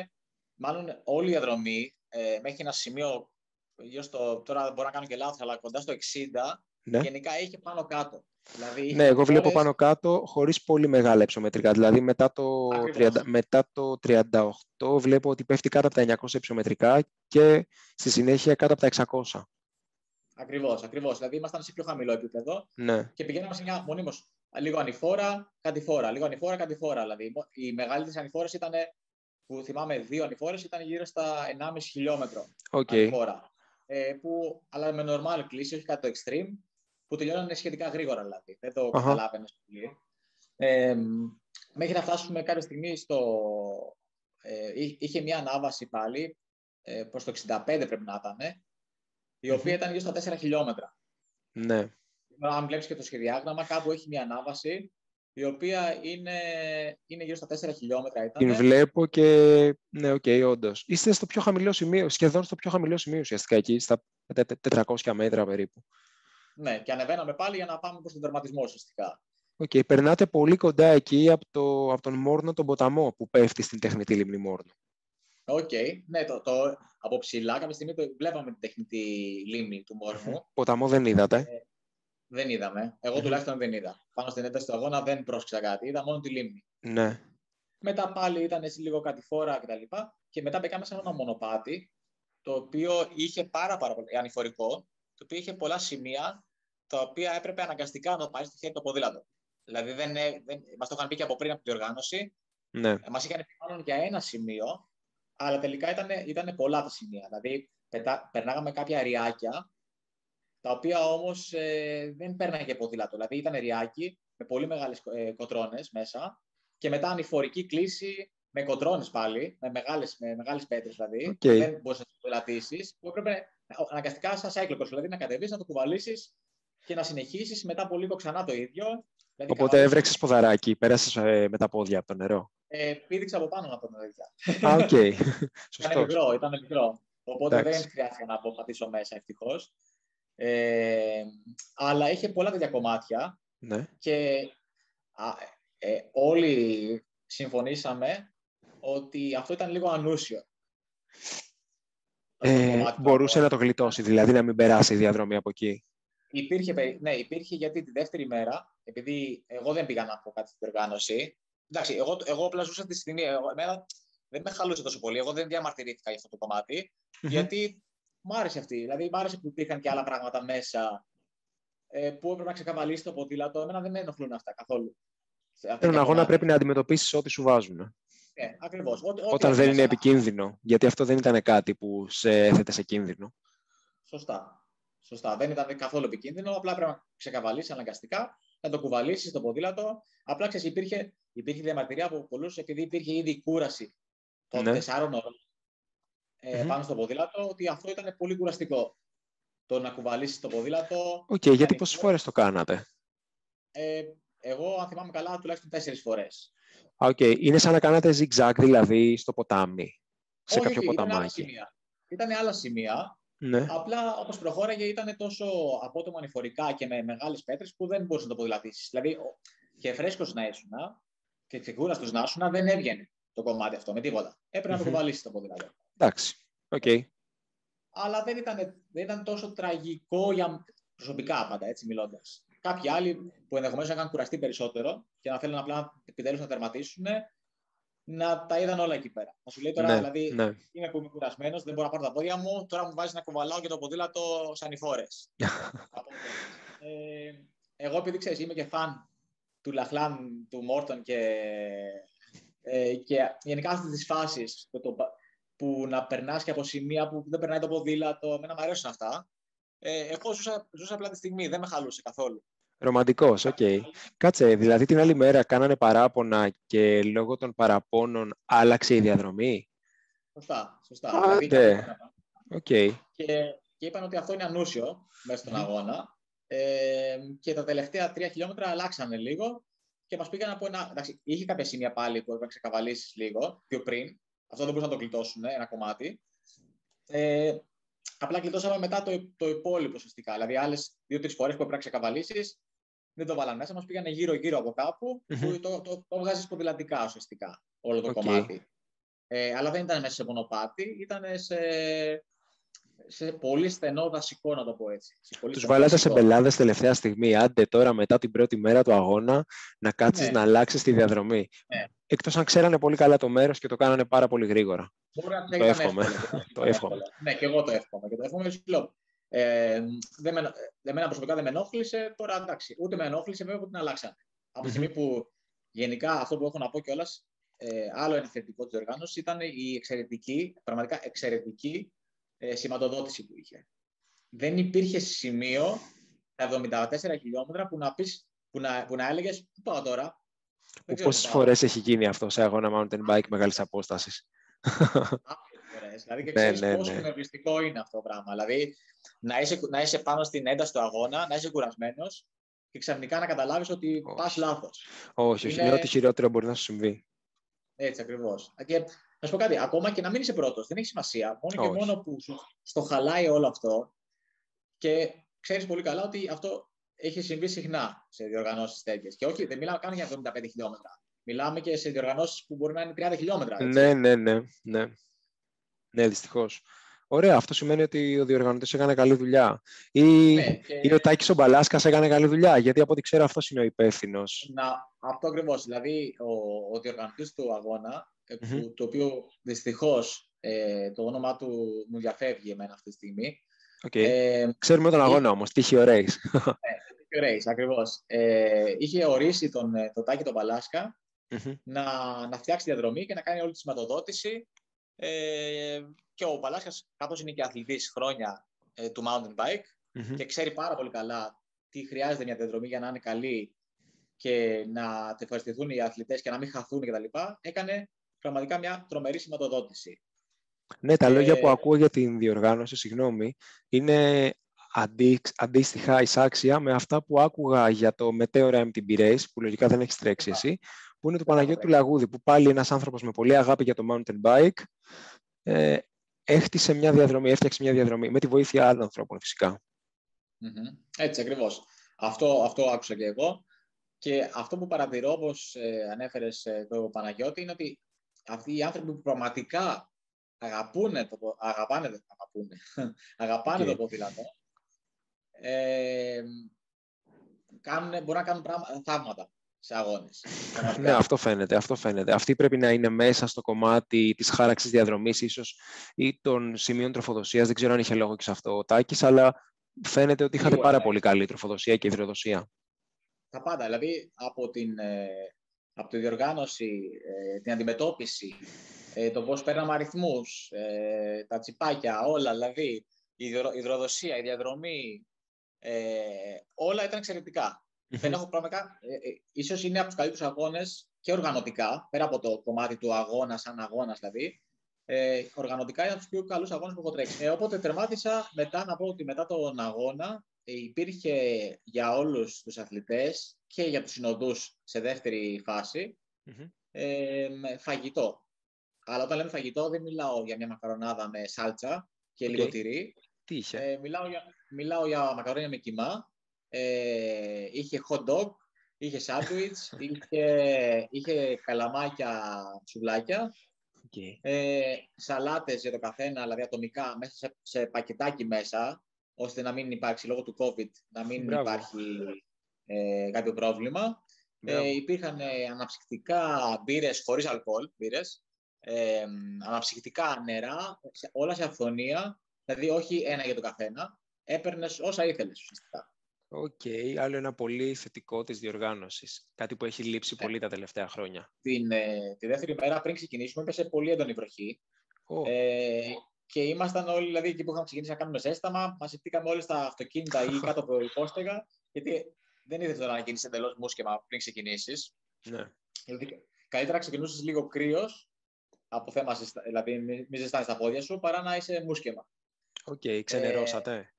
μάλλον όλη η διαδρομή ε, μέχρι ένα σημείο, γύρω στο, τώρα μπορώ να κάνω και λάθος, αλλά κοντά στο 60,
Ναι.
γενικά είχε πάνω κάτω. Δηλαδή, είχε
Ναι, εγώ βλέπω
χώρες-
πάνω κάτω χωρίς πολύ μεγάλα υψομετρικά. Δηλαδή μετά το,
Ακριβώς.
30, μετά το 38 βλέπω ότι πέφτει κάτω από τα 900 υψομετρικά και στη συνέχεια κάτω από τα 600.
Ακριβώς, ακριβώς. Δηλαδή ήμασταν σε πιο χαμηλό επίπεδο
Ναι,
και πηγαίναμε σε μια μονίμως λίγο ανηφόρα, κατηφόρα, λίγο ανηφόρα, κατηφόρα. Δηλαδή οι μεγαλύτερες ανηφόρες ήταν, που θυμάμαι δύο ανηφόρες, ήταν γύρω στα 1,5 χιλιόμετρο.
οκ.
ανηφόρα. Ε, που, αλλά με normal κλίση, όχι κάτι το extreme, που τελειώνανε σχετικά γρήγορα δηλαδή. Δεν το
Αχα.
καταλάβαινες πολύ. Ε, μέχρι να φτάσουμε κάποια στιγμή στο. Ε, εί- είχε μια ανάβαση πάλι ε, προς το 65 πρέπει να ήταν, η οποία ήταν γύρω στα 4 χιλιόμετρα.
Ναι.
Αν βλέπεις και το σχεδιάγραμμα, κάπου έχει μια ανάβαση η οποία είναι, είναι γύρω στα 4 χιλιόμετρα. Ήταν.
Την βλέπω και ναι, οκ, όντως. Είστε στο πιο χαμηλό σημείο, σχεδόν στο πιο χαμηλό σημείο ουσιαστικά εκεί, στα τε- τε- 400 μέτρα περίπου.
Ναι, και ανεβαίναμε πάλι για να πάμε προς τον τερματισμό ουσιαστικά.
Οκ, περνάτε πολύ κοντά εκεί από, το, από τον Μόρνο τον ποταμό που πέφτει στην τεχνητή λίμνη Μόρνο.
Οκ. Ναι, το, το, από ψηλά κάποια στιγμή το βλέπαμε την τεχνητή λίμνη του Μόρνου.
Ποταμό δεν είδατε.
δεν είδαμε. Εγώ
Μμμ.
τουλάχιστον δεν είδα. Πάνω στην ένταση του αγώνα δεν πρόσεξα κάτι. Είδα μόνο τη λίμνη.
Ναι.
Μετά πάλι ήταν έτσι λίγο κατηφόρα κτλ. Και, και μετά μπήκαμε σε ένα μονοπάτι το οποίο είχε πάρα, πάρα πολύ ανηφορικό, το οποίο είχε πολλά σημεία τα οποία έπρεπε αναγκαστικά να το πάρεις στο χέρι το ποδήλατο. Δηλαδή δεν, ε- δεν, μας το είχαν πει και από πριν από την διοργάνωση.
Ναι.
Ε, Μας είχαν πει μάλλον για ένα σημείο, αλλά τελικά ήταν, ήταν πολλά τα σημεία. Δηλαδή, πετά, περνάγαμε κάποια ριάκια, τα οποία όμως ε, δεν πέρναγε ποδήλατο. Δηλαδή, ήταν ριάκι με πολύ μεγάλες ε, κοτρώνες μέσα και μετά ανηφορική κλίση με κοτρώνες πάλι, με μεγάλες, με μεγάλες πέτρες δηλαδή.
Οκ.
Δεν μπορούσες να το ποδηλατήσεις, που έπρεπε αναγκαστικά σαν cyclocross, δηλαδή να κατεβείς, να το κουβαλήσεις και να συνεχίσεις μετά από λίγο ξανά το ίδιο. Δηλαδή,
Οπότε
καλά,
έβρεξες ποδαράκι, πέρασες με τα πόδια από το νερό.
Ε, πήδηξα από πάνω από τον ίδιο.
Α, οκ. <laughs>
Ήταν
Σωστό.
μικρό, ήταν μικρό. Οπότε
Εντάξει.
δεν χρειάστηκε να πατήσω μέσα, ευτυχώς. Ε, αλλά είχε πολλά τέτοια κομμάτια
Ναι.
και α, ε, όλοι συμφωνήσαμε ότι αυτό ήταν λίγο ανούσιο. Αυτό το
Ε,
κομμάτι του
μπορούσε
αγώνα.
να το γλιτώσει, δηλαδή να μην περάσει η διαδρομή από εκεί.
Υπήρχε, περι- ναι, υπήρχε γιατί τη δεύτερη μέρα, επειδή εγώ δεν πήγα να πω κάτι στην οργάνωση. Εντάξει, εγώ, εγώ απλά ζούσα τη στιγμή. Εγώ, εμένα δεν με χαλούσε τόσο πολύ. Εγώ δεν διαμαρτυρήθηκα για αυτό το κομμάτι,
Μμμ.
γιατί μ' άρεσε αυτή. Δηλαδή, μ' άρεσε που υπήρχαν και άλλα πράγματα μέσα ε, που έπρεπε να ξεκαβαλήσει το ποδήλατο. Εμένα δεν με ενοχλούν αυτά καθόλου. Σε αυτά
Έναν
τα
αγώνα
κομμάτια.
πρέπει να αντιμετωπίσεις ό,τι σου βάζουν.
Ναι, ακριβώς. Ό,τι- ό,τι
Όταν
έχεις
δεν είναι
μέσα.
επικίνδυνο. Γιατί αυτό δεν ήταν κάτι που σε έθετε σε κίνδυνο.
Σωστά. Σωστά. Δεν ήταν καθόλου επικίνδυνο. Απλά πρέπει να ξεκαβαλήσει αναγκαστικά, να το κουβαλήσει το ποδήλατο. Απλά ξέρεις, υπήρχε, υπήρχε διαμαρτυρία από πολλού επειδή υπήρχε ήδη κούραση των
Ναι.
τεσσάρων ώρων ε,
Μμμ.
πάνω στο ποδήλατο, ότι αυτό ήταν πολύ κουραστικό. Το να κουβαλήσεις το ποδήλατο.
Οκ, γιατί
Κάνει
πόσες
αυτό.
φορές το κάνατε;
Ε, εγώ, αν θυμάμαι καλά, τουλάχιστον τέσσερις φορές.
Α, οκ. Είναι σαν να κάνατε zigzag, δηλαδή στο ποτάμι. Σε κάποιο
Ήταν άλλα
ποταμάκι.
σημεία. Ήταν άλλα σημεία.
Ναι.
Απλά όπως προχώραγε ήταν τόσο απότομα ανηφορικά και με μεγάλες πέτρες που δεν μπορούσες να το ποδηλατήσεις. Δηλαδή, ο- και φρέσκος να ήσουν και ξεκούραστος να ήσουν, δεν έβγαινε το κομμάτι αυτό με τίποτα. Έπρεπε να το
Μμμ.
κουβαλήσεις το ποδήλατο.
Εντάξει. Οκ.
Αλλά δεν ήταν, δεν ήταν τόσο τραγικό για προσωπικά πάντα, έτσι μιλώντας. Κάποιοι άλλοι που ενδεχομένως να είχαν κουραστεί περισσότερο και να θέλουν απλά επιτέλους να τερματίσουν, να τα είδαν όλα εκεί πέρα. Να σου λέει τώρα,
Ναι,
δηλαδή,
ναι.
είμαι που είμαι κουρασμένος, δεν μπορώ να πάρω τα πόδια μου. Τώρα μου βάζεις να κουβαλάω και το ποδήλατο στην ανηφόρα. <laughs> ε, εγώ, επειδή ξέρεις, είμαι και φαν του Λαχλάν, του Μόρτον και, ε, και γενικά αυτές τις φάσεις που να περνάς και από σημεία που δεν περνάει το ποδήλατο. Εμένα μου αρέσουν αυτά. Ε, εγώ ζούσα, ζούσα απλά τη στιγμή, δεν με χαλούσε καθόλου.
Ρομαντικός, οκ. Κάτσε, δηλαδή την άλλη μέρα κάνανε παράπονα και λόγω των παραπώνων άλλαξε η διαδρομή;
Σωστά. σωστά.
Άντε.
Δηλαδή,
Οκ.
και, και είπαν ότι αυτό είναι ανούσιο μέσα στον
Μμμ.
αγώνα. Ε, και τα τελευταία τρία χιλιόμετρα αλλάξανε λίγο και μας πήγαν από ένα. Εντάξει, είχε κάποια σημεία πάλι που έπρεπε να ξεκαβαλήσεις λίγο πιο πριν. Αυτό δεν μπορούσαν να το γλιτώσουν ένα κομμάτι. Ε, απλά γλιτώσαμε μετά το, το υπόλοιπο ουσιαστικά. Δηλαδή, άλλες δύο-τρεις φορές που έπρεπε να ξεκαβαλήσεις, δεν το βάλαν μέσα. Μας πήγανε γύρω-γύρω από κάπου
Μμμ.
που το, το, το βγάζεις ποδηλατικά ουσιαστικά όλο το
Οκ.
κομμάτι. Ε, αλλά δεν ήταν μέσα σε μονοπάτι, ήταν σε, σε πολύ στενό δασικό, να το πω έτσι. Σε πολύ
Τους
στενό
βάλατε σε
δασικό.
μπελάδες τελευταία στιγμή. Άντε τώρα μετά την πρώτη μέρα του αγώνα να κάτσεις
Ναι.
να αλλάξεις τη διαδρομή.
Ναι.
Εκτός αν ξέρανε πολύ καλά το μέρος και το κάνανε πάρα πολύ γρήγορα.
Μπορεί να
Το
ήταν
εύχομαι.
εύκολο.
Το εύχομαι.
Ναι, και εγώ το εύχομαι. Και το εύχομαι, σου λέω. Ε, δεν με, εμένα προσωπικά δεν με ενόχλησε. Τώρα εντάξει, ούτε με ενόχλησε βέβαια που την αλλάξανε. Από τη στιγμή που γενικά αυτό που έχω να πω κιόλας, ε, άλλο ένα θετικό της οργάνωσης ήταν η εξαιρετική, πραγματικά εξαιρετική ε, σηματοδότηση που είχε. Δεν υπήρχε σημείο τα 74 χιλιόμετρα που να πεις, που να, που να έλεγες, πού πάω τώρα; Δεν
Που
ξέρω
πόσες
πού πάω.
φορές έχει γίνει αυτό σε αγώνα mountain bike μεγάλης απόστασης.
Άπειρες φορές. Δηλαδή και
Ναι,
ξέρεις
ναι,
πόσο
ναι.
ενεργητικό είναι αυτό το πράγμα. Δηλαδή να είσαι, να είσαι πάνω στην ένταση του αγώνα, να είσαι κουρασμένος και ξαφνικά να καταλάβεις ότι
Όχι.
πας λάθος.
όχι, όχι.
Είναι-
Είναι ό,τι χειρότερο μπορεί να σου συμβεί.
Έτσι ακριβώς. Και να σου πω κάτι, ακόμα και να μην είσαι πρώτος, δεν έχει σημασία. Μόνο και
Όχι.
μόνο που σου, στο χαλάει όλο αυτό και ξέρεις πολύ καλά ότι αυτό έχει συμβεί συχνά σε διοργανώσεις τέτοιες. Και όχι, δεν μιλάμε καν για 75 χιλιόμετρα. Μιλάμε και σε διοργανώσεις που μπορεί να είναι 30 χιλιόμετρα. έτσι.
Ναι, ναι, ναι, ναι. Ναι, δυστυχώς. Ωραία, αυτό σημαίνει ότι ο διοργανωτής έκανε καλή δουλειά. Ή,
Ναι, και-
ή ο Τάκης ο Μπαλάσκας έκανε καλή δουλειά, γιατί από ό,τι ξέρω αυτός είναι ο υπεύθυνος.
Να, αυτό ακριβώς. Δηλαδή, ο, ο διοργανωτής του αγώνα, ε, που,
Μμμ.
το οποίο δυστυχώς ε, το όνομά του μου διαφεύγει εμένα αυτή τη στιγμή.
Okay.
Ε,
Ξέρουμε τον
ή-
αγώνα όμως, τύχη ο Race.
Race, ακριβώς. Ε, είχε ορίσει τον, ε, τον Τάκη τον Παλάσκα
Μμμ.
να, να φτιάξει διαδρομή και να κάνει όλη τη σηματοδότηση. Ε, και ο Παλάσκας, καθώς είναι και αθλητής χρόνια ε, του mountain bike
Μμμ.
και ξέρει πάρα πολύ καλά τι χρειάζεται μια διαδρομή για να είναι καλή και να te ευχαριστηθούν οι αθλητές και να μην χαθούν κτλ. Έκανε πραγματικά μια τρομερή σηματοδότηση.
Ναι, τα λόγια
Ε,
που ακούω για την διοργάνωση, συγγνώμη, είναι αντί, αντίστοιχα εισάξια με αυτά που άκουγα για το Meteor MTB Race, που λογικά δεν έχεις τρέξει
Σωστά.
εσύ, που είναι του
Δεν έχω
Παναγιώτου
τρέξει.
Λαγούδη, που πάλι ένας άνθρωπος με πολύ αγάπη για το mountain bike, ε, έχτισε μια διαδρομή, έφτιαξε μια διαδρομή, με τη βοήθεια άλλων ανθρώπων φυσικά.
Έτσι ακριβώς. Αυτό, αυτό άκουσα και εγώ. Και αυτό που παρατηρώ, όπως ε, ανέφερες ε, το Παναγιώτη, είναι ότι αυτοί οι άνθρωποι που πραγματικά αγαπούνε το, αγαπάνε, αγαπούνε, <laughs> αγαπάνε το ποδήλατο, ε, κάνουν, μπορούν να κάνουν πράγμα, θαύματα σε αγώνες. <laughs>
ναι, αυτό φαίνεται, αυτό φαίνεται. Αυτοί πρέπει να είναι μέσα στο κομμάτι της χάραξης διαδρομής ίσως ή των σημείων τροφοδοσίας. Δεν ξέρω αν είχε λόγο και σε αυτό ο Τάκης, αλλά φαίνεται ότι είχατε πάρα ναι. πολύ καλή τροφοδοσία και υδροδοσία.
Τα πάντα, δηλαδή από την, ε, από τη διοργάνωση, ε, την αντιμετώπιση, ε, το πώς παίρναμε αριθμούς, τα τσιπάκια, όλα, δηλαδή η υδροδοσία, η διαδρομή, όλα ήταν εξαιρετικά. Δεν έχω πραγματικά, ίσως είναι από τους καλύτερους αγώνες και οργανωτικά, πέρα από το κομμάτι του αγώνα, σαν αγώνας δηλαδή, ε, οργανωτικά είναι από τους πιο καλούς αγώνες που έχω τρέξει. Ε, οπότε τερμάτισα μετά να πω ότι μετά τον αγώνα ε, υπήρχε για όλους τους αθλητές και για τους συνοδούς σε δεύτερη ε, φαγητό. Αλλά όταν λέμε φαγητό δεν μιλάω για μια μακαρονάδα με σάλτσα και okay. λίγο τυρί.
Τι είχε;
Ε, μιλάω, για, μιλάω για μακαρόνια με κιμά. Ε, είχε hot dog, είχε σάντουιτς, <laughs> είχε, είχε καλαμάκια σουβλάκια Okay. Ε, σαλάτες για το καθένα, δηλαδή ατομικά, μέσα σε, σε πακετάκι μέσα, ώστε να μην υπάρξει λόγω του COVID, να μην υπάρχει ε, κάποιο πρόβλημα. Ε, υπήρχαν ε, αναψυκτικά μπύρες χωρίς αλκοόλ, μπύρες, ε, αναψυκτικά νερά, όλα σε αφθονία, δηλαδή όχι ένα για το καθένα. Έπαιρνες όσα ήθελες ουσιαστικά.
Ok, okay. άλλο ένα πολύ θετικό της διοργάνωσης. Κάτι που έχει λείψει ναι. πολύ τα τελευταία χρόνια.
Την, ε, τη δεύτερη μέρα πριν ξεκινήσουμε έπεσε πολύ έντονη βροχή. Oh. Ε, και ήμασταν όλοι, δηλαδή εκεί που είχαμε ξεκινήσει να κάνουμε ζέσταμα, μαζευτήκαμε όλοι στα αυτοκίνητα ή <laughs> κάτω από υπόστεγα, γιατί δεν ήθελε τώρα να γίνεις εντελώς μούσκεμα πριν ξεκινήσεις.
Ναι.
Δηλαδή, καλύτερα να ξεκινούσες λίγο κρύος, από θέμα, δηλαδή μην ζεστάνεις τα πόδια σου, παρά να είσαι μούσκεμα.
Ok, okay, ξενερώσατε. Ε,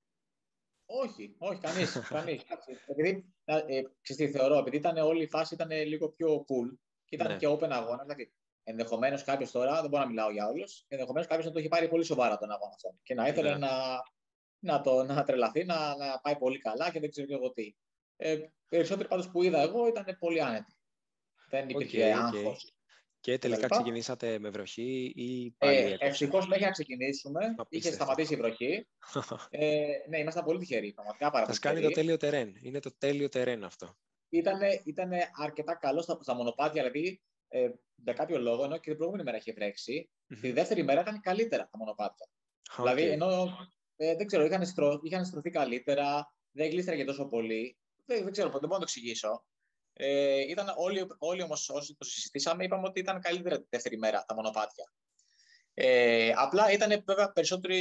όχι, όχι, κανείς. <laughs> κανείς. επειδή, ε, ξέρεις θεωρώ, επειδή ήταν όλη η φάση ήταν λίγο πιο cool και ήταν ναι. και open αγώνας. Δηλαδή, ενδεχομένως κάποιος τώρα, δεν μπορώ να μιλάω για όλους, ενδεχομένως κάποιος να το έχει πάρει πολύ σοβαρά τον αγώνα αυτό και να ήθελε ναι. να, να, το, να τρελαθεί, να, να πάει πολύ καλά και δεν ξέρω εγώ τι. Ε, περισσότεροι πάντως που είδα εγώ ήταν πολύ άνετοι. Δεν υπήρχε okay, okay.
Και τελικά ξεκινήσατε με βροχή ή πάλι ε,
Ευτυχώς μέχρι να ξεκινήσουμε. Είχε σταματήσει η βροχή. <laughs> ε, ναι, ήμασταν πολύ τυχεροί. Πραγματικά πάρα
πολύ. Σα κάνει το τέλειο τερέν. Είναι το τέλειο τερέν αυτό.
Ήτανε, ήτανε αρκετά καλό στα, στα μονοπάτια, δηλαδή ε, για κάποιο λόγο, ενώ και την προηγούμενη μέρα είχε βρέξει, τη δεύτερη μέρα ήταν καλύτερα τα μονοπάτια. Okay. Δηλαδή, ενώ ε, δεν ξέρω, είχαν, στρω, είχαν στρωθεί καλύτερα, δεν γλίστραγε τόσο πολύ. Δεν, δεν ξέρω, δεν μπορώ να το εξηγήσω. Ε, ήταν όλοι, όλοι όμως όσοι το συζητήσαμε είπαμε ότι ήταν καλύτερα τη δεύτερη μέρα τα μονοπάτια. Ε, απλά ήταν βέβαια περισσότερο,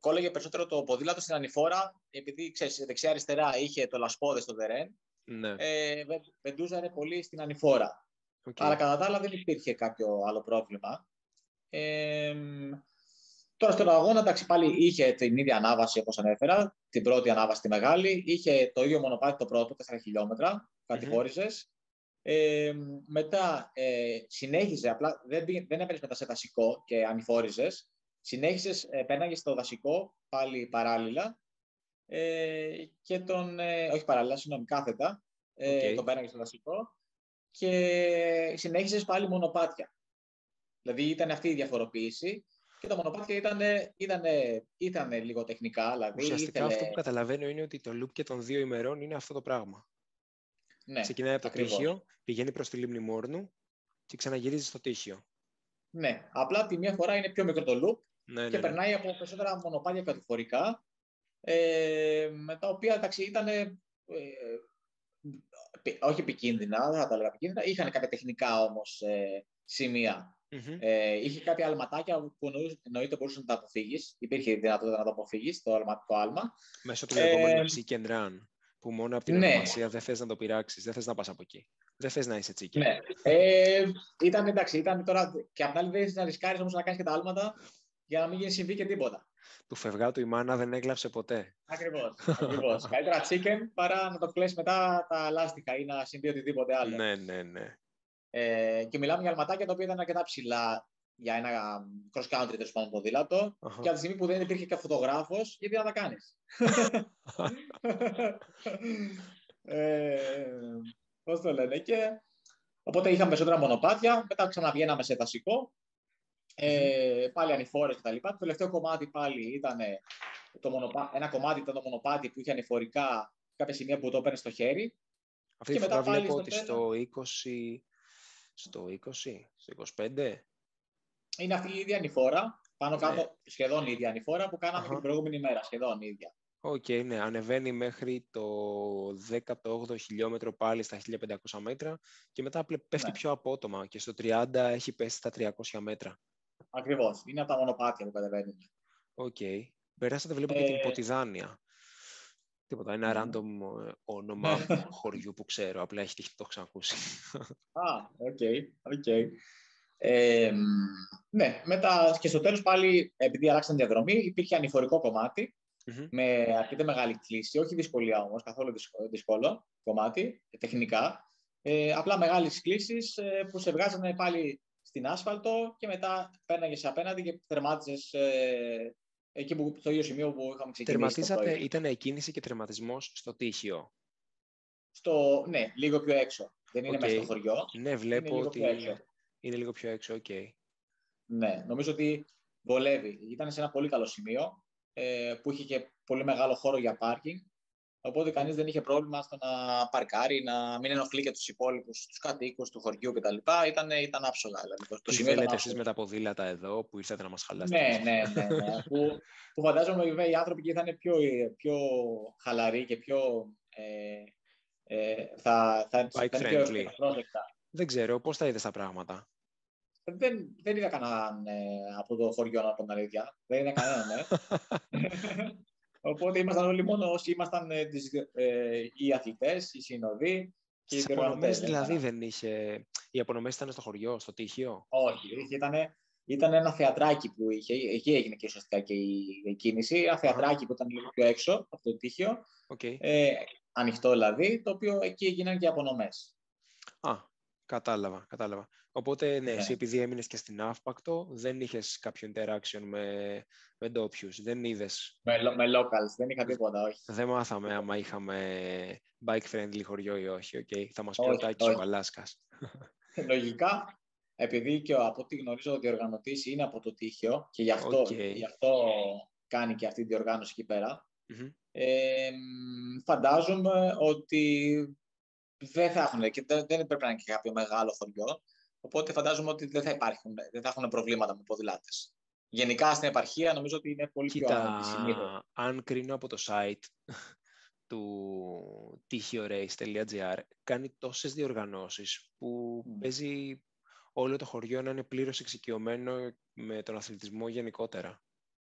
κόλλεγε περισσότερο το ποδήλατο στην ανηφόρα, επειδή ξέρεις, δεξιά-αριστερά είχε το λασπόδε στο Δερέν, ναι. ε, βεντούζανε πολύ στην ανηφόρα. Okay. Αλλά κατά τα άλλα δεν υπήρχε κάποιο άλλο πρόβλημα. Ε, τώρα στον αγώνα, εντάξει, πάλι είχε την ίδια ανάβαση όπως ανέφερα, την πρώτη ανάβαση τη μεγάλη, είχε το ίδιο μονοπάτι το πρώτο, 4 χιλιόμετρα, κατηγορησε Ε, μετά ε, συνέχιζε, απλά δεν, δεν έπαιρνες μετά σε δασικό και ανηφόριζες. Συνέχισες, ε, πέρναγε στο δασικό πάλι παράλληλα ε, και τον. Ε, όχι παράλληλα, συγγνώμη, κάθετα. Ε, Τον πέρναγε στο δασικό και συνέχισες πάλι μονοπάτια. Δηλαδή ήταν αυτή η διαφοροποίηση και τα μονοπάτια ήταν, ήταν, ήταν λίγο τεχνικά. Δηλαδή
Ουσιαστικά ήθελε... αυτό που καταλαβαίνω είναι ότι το loop και των δύο ημερών είναι αυτό το πράγμα. Ναι, Ξεκινάει από το τύχιο, πηγαίνει προς τη λίμνη Μόρνου και ξαναγυρίζει στο τύχιο.
Ναι, απλά τη μία φορά είναι πιο μικρό το loop ναι, ναι, και ναι. περνάει από περισσότερα μονοπάτια κατηφορικά, ε, με τα οποία εντάξει, ήταν ε, όχι επικίνδυνα, δεν θα τα έλεγα επικίνδυνα, είχαν κάποια τεχνικά όμως ε, σημεία. Mm-hmm. Ε, είχε κάποια αλματάκια που εννοείται μπορούσες να τα αποφύγεις. Υπήρχε δυνατότητα να τα αποφύγεις το αλματικό άλμα.
Μέσω του λεγόμενου ε, and run που μόνο από την ναι. ονομασία δεν θες να το πειράξεις, δεν θες να πας από εκεί. Δεν θες να είσαι τσίκι.
Ναι. Ε, ήταν εντάξει, ήταν τώρα και απ' την άλλη δεν να ρισκάρεις όμως να κάνεις και τα άλματα για να μην γίνει συμβεί και τίποτα.
Του φευγάτου η μάνα δεν έγλαψε ποτέ.
Ακριβώς. ακριβώς. <laughs> Καλύτερα chicken παρά να το κλέσει μετά τα λάστιχα ή να συμβεί οτιδήποτε άλλο.
Ναι, ναι, ναι.
Ε, και μιλάμε για αλματάκια τα οποία ήταν αρκετά ψηλά για ένα cross country τέλος πάντων ποδήλατο uh-huh. και από τη στιγμή που δεν υπήρχε και φωτογράφος, γιατί να τα κάνεις. <laughs> ε, Πώς το λένε. Και, οπότε είχαμε περισσότερα μονοπάτια, μετά ξαναβγαίναμε σε δασικό. Ε, πάλι ανηφόρες κτλ. Το τελευταίο κομμάτι πάλι ήταν το μονοπά... ένα κομμάτι ήταν το μονοπάτι που είχε ανηφορικά κάποια σημεία που το έπαιρνε στο χέρι.
Αυτή και μετά πάλι βλέπω ότι στο 20, στο 20, στο 25.
Είναι αυτή η ίδια ανηφόρα, πάνω κάτω ναι. σχεδόν η ίδια ανηφόρα που κάναμε uh-huh. την προηγούμενη μέρα, σχεδόν η ίδια.
Ok, okay, ναι, ανεβαίνει μέχρι το 18ο χιλιόμετρο πάλι στα 1500 μέτρα και μετά πέφτει ναι. πιο απότομα και στο 30 έχει πέσει στα 300 μέτρα.
Ακριβώς, είναι από τα μονοπάτια που κατεβαίνουν.
OK. Okay. Περάσατε βλέπω ε... και την Ποτιδάνια. Τίποτα, ένα mm. random ε, όνομα χωριού που ξέρω, απλά έχει τύχει το ξανακούσει.
Α, OK, OK. Ε, ναι, μετά και στο τέλος πάλι, επειδή αλλάξαν διαδρομή, υπήρχε ανηφορικό κομμάτι mm-hmm. με αρκετά μεγάλη κλίση, όχι δυσκολία όμως, καθόλου δύσκολο κομμάτι, τεχνικά. Ε, απλά μεγάλες κλίσεις ε, που σε βγάζανε πάλι στην άσφαλτο και μετά πέρναγε απέναντι και τερμάτιζες ε, εκεί που, στο ίδιο σημείο που είχαμε ξεκινήσει.
Τερματίζατε, ήταν εκκίνηση και τερματισμός στο Τείχιο.
Στο, ναι, λίγο πιο έξω. Δεν είναι okay. μέσα στο χωριό.
Ναι, βλέπω ότι είναι λίγο πιο έξω, οκ.
Ναι, νομίζω ότι βολεύει. Ήταν σε ένα πολύ καλό σημείο ε, που είχε και πολύ μεγάλο χώρο για πάρκινγκ. Οπότε κανείς δεν είχε πρόβλημα στο να παρκάρει, να μην ενοχλεί και τους υπόλοιπους, τους κατοίκους του χωριού κτλ. Ήταν, ήταν άψογα. Δηλαδή.
Το σημείο θέλετε εσείς με τα ποδήλατα εδώ που ήρθατε να μας χαλάσετε.
Ναι, ναι, ναι. ναι. που, που φαντάζομαι βέβαια οι άνθρωποι εκεί θα είναι πιο, πιο χαλαροί και πιο. Ε, ε, θα, θα,
θα είναι πιο πρόσδεκτα. Δεν ξέρω, πώς θα είδες τα πράγματα;
Δεν, δεν είδα κανέναν ε, από το χωριό να τον αλήθεια. Δεν είδα κανέναν, ναι. <laughs> Οπότε ήμασταν όλοι μόνο όσοι ήμασταν ε, τις, ε, οι αθλητές, οι συνοδοί και οι
απονομές δηλαδή δεν είχε... Οι απονομές ήταν στο χωριό, στο τύχιο;
Όχι, ήταν, ήταν ένα θεατράκι που είχε, εκεί έγινε και ουσιαστικά και η, η κίνηση, ένα θεατράκι που ήταν λίγο πιο έξω από το τύχιο,
okay.
ε, ανοιχτό δηλαδή, το οποίο εκεί έγιναν και απονομές.
Α, κατάλαβα, κατάλαβα. Οπότε, ναι, εσύ ναι. επειδή έμεινες και στην Αύπακτο, δεν είχες κάποιο interaction με, με ντόπιους. Δεν είδες;
Με, με locals, δεν είχα τίποτα, όχι.
Δεν μάθαμε άμα είχαμε bike friendly χωριό ή όχι. Okay. Θα μας πει ο Τάκης ο Αλάσκα. <laughs>
Λογικά, επειδή και από ό,τι γνωρίζω ο διοργανωτής είναι από το Τύχιο και γι' αυτό, okay. γι αυτό κάνει και αυτή τη διοργάνωση εκεί πέρα. Mm-hmm. Ε, φαντάζομαι ότι δεν θα έχουν και δεν πρέπει να είναι και κάποιο μεγάλο χωριό. Οπότε φαντάζομαι ότι δεν θα, υπάρχουν, δεν θα έχουν προβλήματα με ποδηλάτες. Γενικά στην επαρχία νομίζω ότι είναι πολύ Κοίτα, πιο
άνετη Αν κρίνω από το site του tihiorace.gr κάνει τόσες διοργανώσεις που mm. παίζει όλο το χωριό να είναι πλήρως εξοικειωμένο με τον αθλητισμό γενικότερα.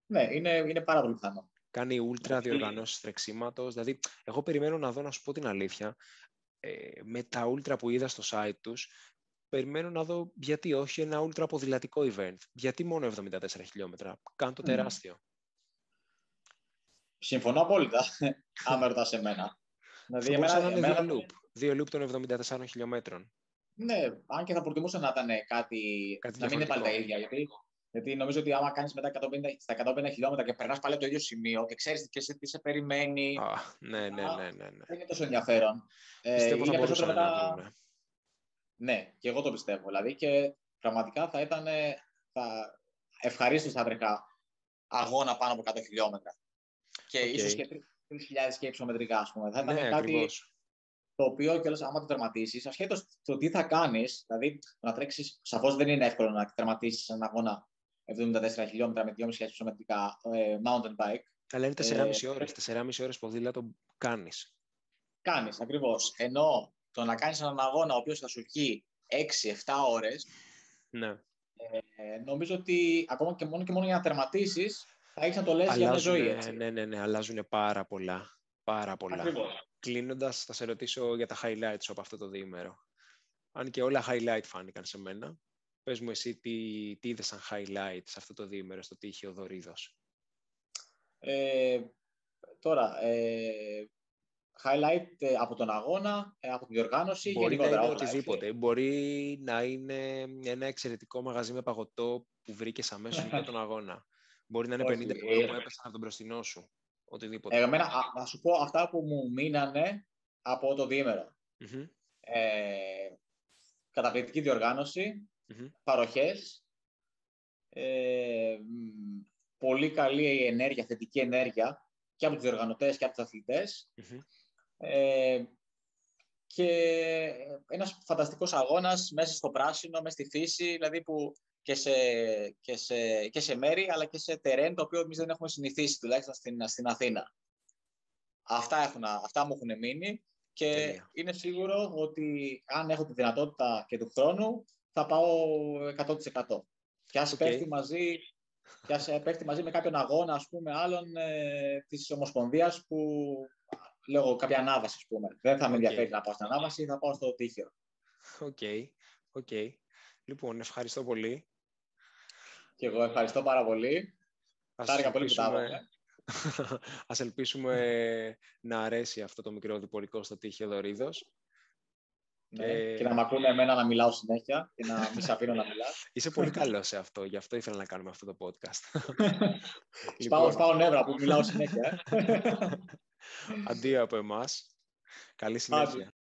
Ναι, είναι, είναι πάρα πολύ πιθανό.
Κάνει ούλτρα διοργανώσεις τρεξίματος. Δηλαδή, εγώ περιμένω να δω, να σου πω την αλήθεια, ε, με τα ούλτρα που είδα στο site τους, περιμένω να δω γιατί όχι ένα ultra ποδηλατικό event. Γιατί μόνο 74 χιλιόμετρα. Κάνω το τεράστιο.
Συμφωνώ απόλυτα, <laughs> άμα ρωτάς σε μένα.
Δηλαδή, εμένα, να είναι εμένα... δύο loop. Δύο loop των 74 χιλιόμετρων.
Ναι, αν και θα προτιμούσα να ήταν κάτι, κάτι να μην είναι πάλι τα ίδια. Γιατί, γιατί νομίζω ότι άμα κάνεις μετά 150, στα 150 χιλιόμετρα και περνάς πάλι από το ίδιο σημείο και ξέρεις και σε τι σε περιμένει.
Ah, ναι, ναι, ναι, ναι, ναι.
Δεν είναι τόσο ενδιαφέρον.
Πιστεύω ε, θα μπορούσαμε μετά... να
ναι, και εγώ το πιστεύω. Δηλαδή και πραγματικά θα ήταν. Θα... Ευχαρίστως θα βρήκα αγώνα πάνω από 100 χιλιόμετρα. Και okay. ίσως και 3.000 και υψομετρικά, ας πούμε. Θα ήταν ναι, κάτι ακριβώς. το οποίο κιόλας, άμα το τερματίσεις, ασχέτως το τι θα κάνεις, δηλαδή να τρέξεις. Σαφώς δεν είναι εύκολο να τερματίσεις ένα αγώνα 74 χιλιόμετρα με 2.500 υψομετρικά ε, mountain bike.
Αλλά είναι 4,5 ώρες. 4,5 ώρες ποδήλατο κάνεις.
Κάνεις, ακριβώς. Ενώ το να κάνεις έναν αγώνα ο οποίος θα σου βγει 6-7 ώρες.
Ναι.
Ε, νομίζω ότι ακόμα και μόνο και μόνο για να τερματίσεις, θα έχεις να το λες για μια ζωή. Έτσι.
Ναι, ναι, ναι, αλλάζουν πάρα πολλά. Πάρα πολλά. Κλείνοντας, θα σε ρωτήσω για τα highlights από αυτό το διήμερο. Αν και όλα highlight φάνηκαν σε μένα. Πες μου εσύ τι, τι είδες σαν highlight σε αυτό το διήμερο στο τύχιο Δωρίδος.
Ε, τώρα, ε, highlight ε, από τον αγώνα, ε, από την διοργάνωση.
Μπορεί να είναι οτιδήποτε. Μπορεί να είναι ένα εξαιρετικό μαγαζί με παγωτό που βρήκες αμέσως μετά τον αγώνα. Μπορεί να είναι 50 ευρώ που έπεσαν από τον μπροστινό σου. Οτιδήποτε.
Εμένα, να σου πω αυτά που μου μείνανε από το διημερο Ε, καταπληκτική διοργάνωση, παροχές, ε, πολύ καλή ενέργεια, θετική ενέργεια και από τους διοργανωτές και από τους αθλητες ε, και ένας φανταστικός αγώνας μέσα στο πράσινο, μέσα στη φύση, δηλαδή που και σε, και σε, και σε μέρη, αλλά και σε τερέν, το οποίο εμείς δεν έχουμε συνηθίσει, τουλάχιστον στην, στην Αθήνα. Αυτά, έχουν, αυτά μου έχουν μείνει και είναι σίγουρο ότι αν έχω τη δυνατότητα και του χρόνου, θα πάω 100%. Και ας okay. πέφτει μαζί και ας πέφτει μαζί με κάποιον αγώνα, ας πούμε, άλλων ε, της Ομοσπονδίας που λέγω κάποια ανάβαση, ας πούμε. Δεν θα με ενδιαφέρει να πάω στην ανάβαση, θα πάω στο τύχιο.
Οκ, okay. okay. Λοιπόν, ευχαριστώ πολύ.
Και εγώ ευχαριστώ πάρα πολύ. Χάρηκα πολύ που τα <laughs>
Ας ελπίσουμε να αρέσει αυτό το μικρό οδοιπορικό στο Τείχιο Δωρίδος.
Ναι, και... και να μ' ακούνε εμένα να μιλάω συνέχεια και να μην σε αφήνω να μιλάω. <laughs>
Είσαι πολύ καλός σε αυτό, γι' αυτό ήθελα να κάνουμε αυτό το podcast. <laughs>
σπάω, σπάω νεύρα που μιλάω συνέχεια.
Αντίο από εμάς. Καλή συνέχεια.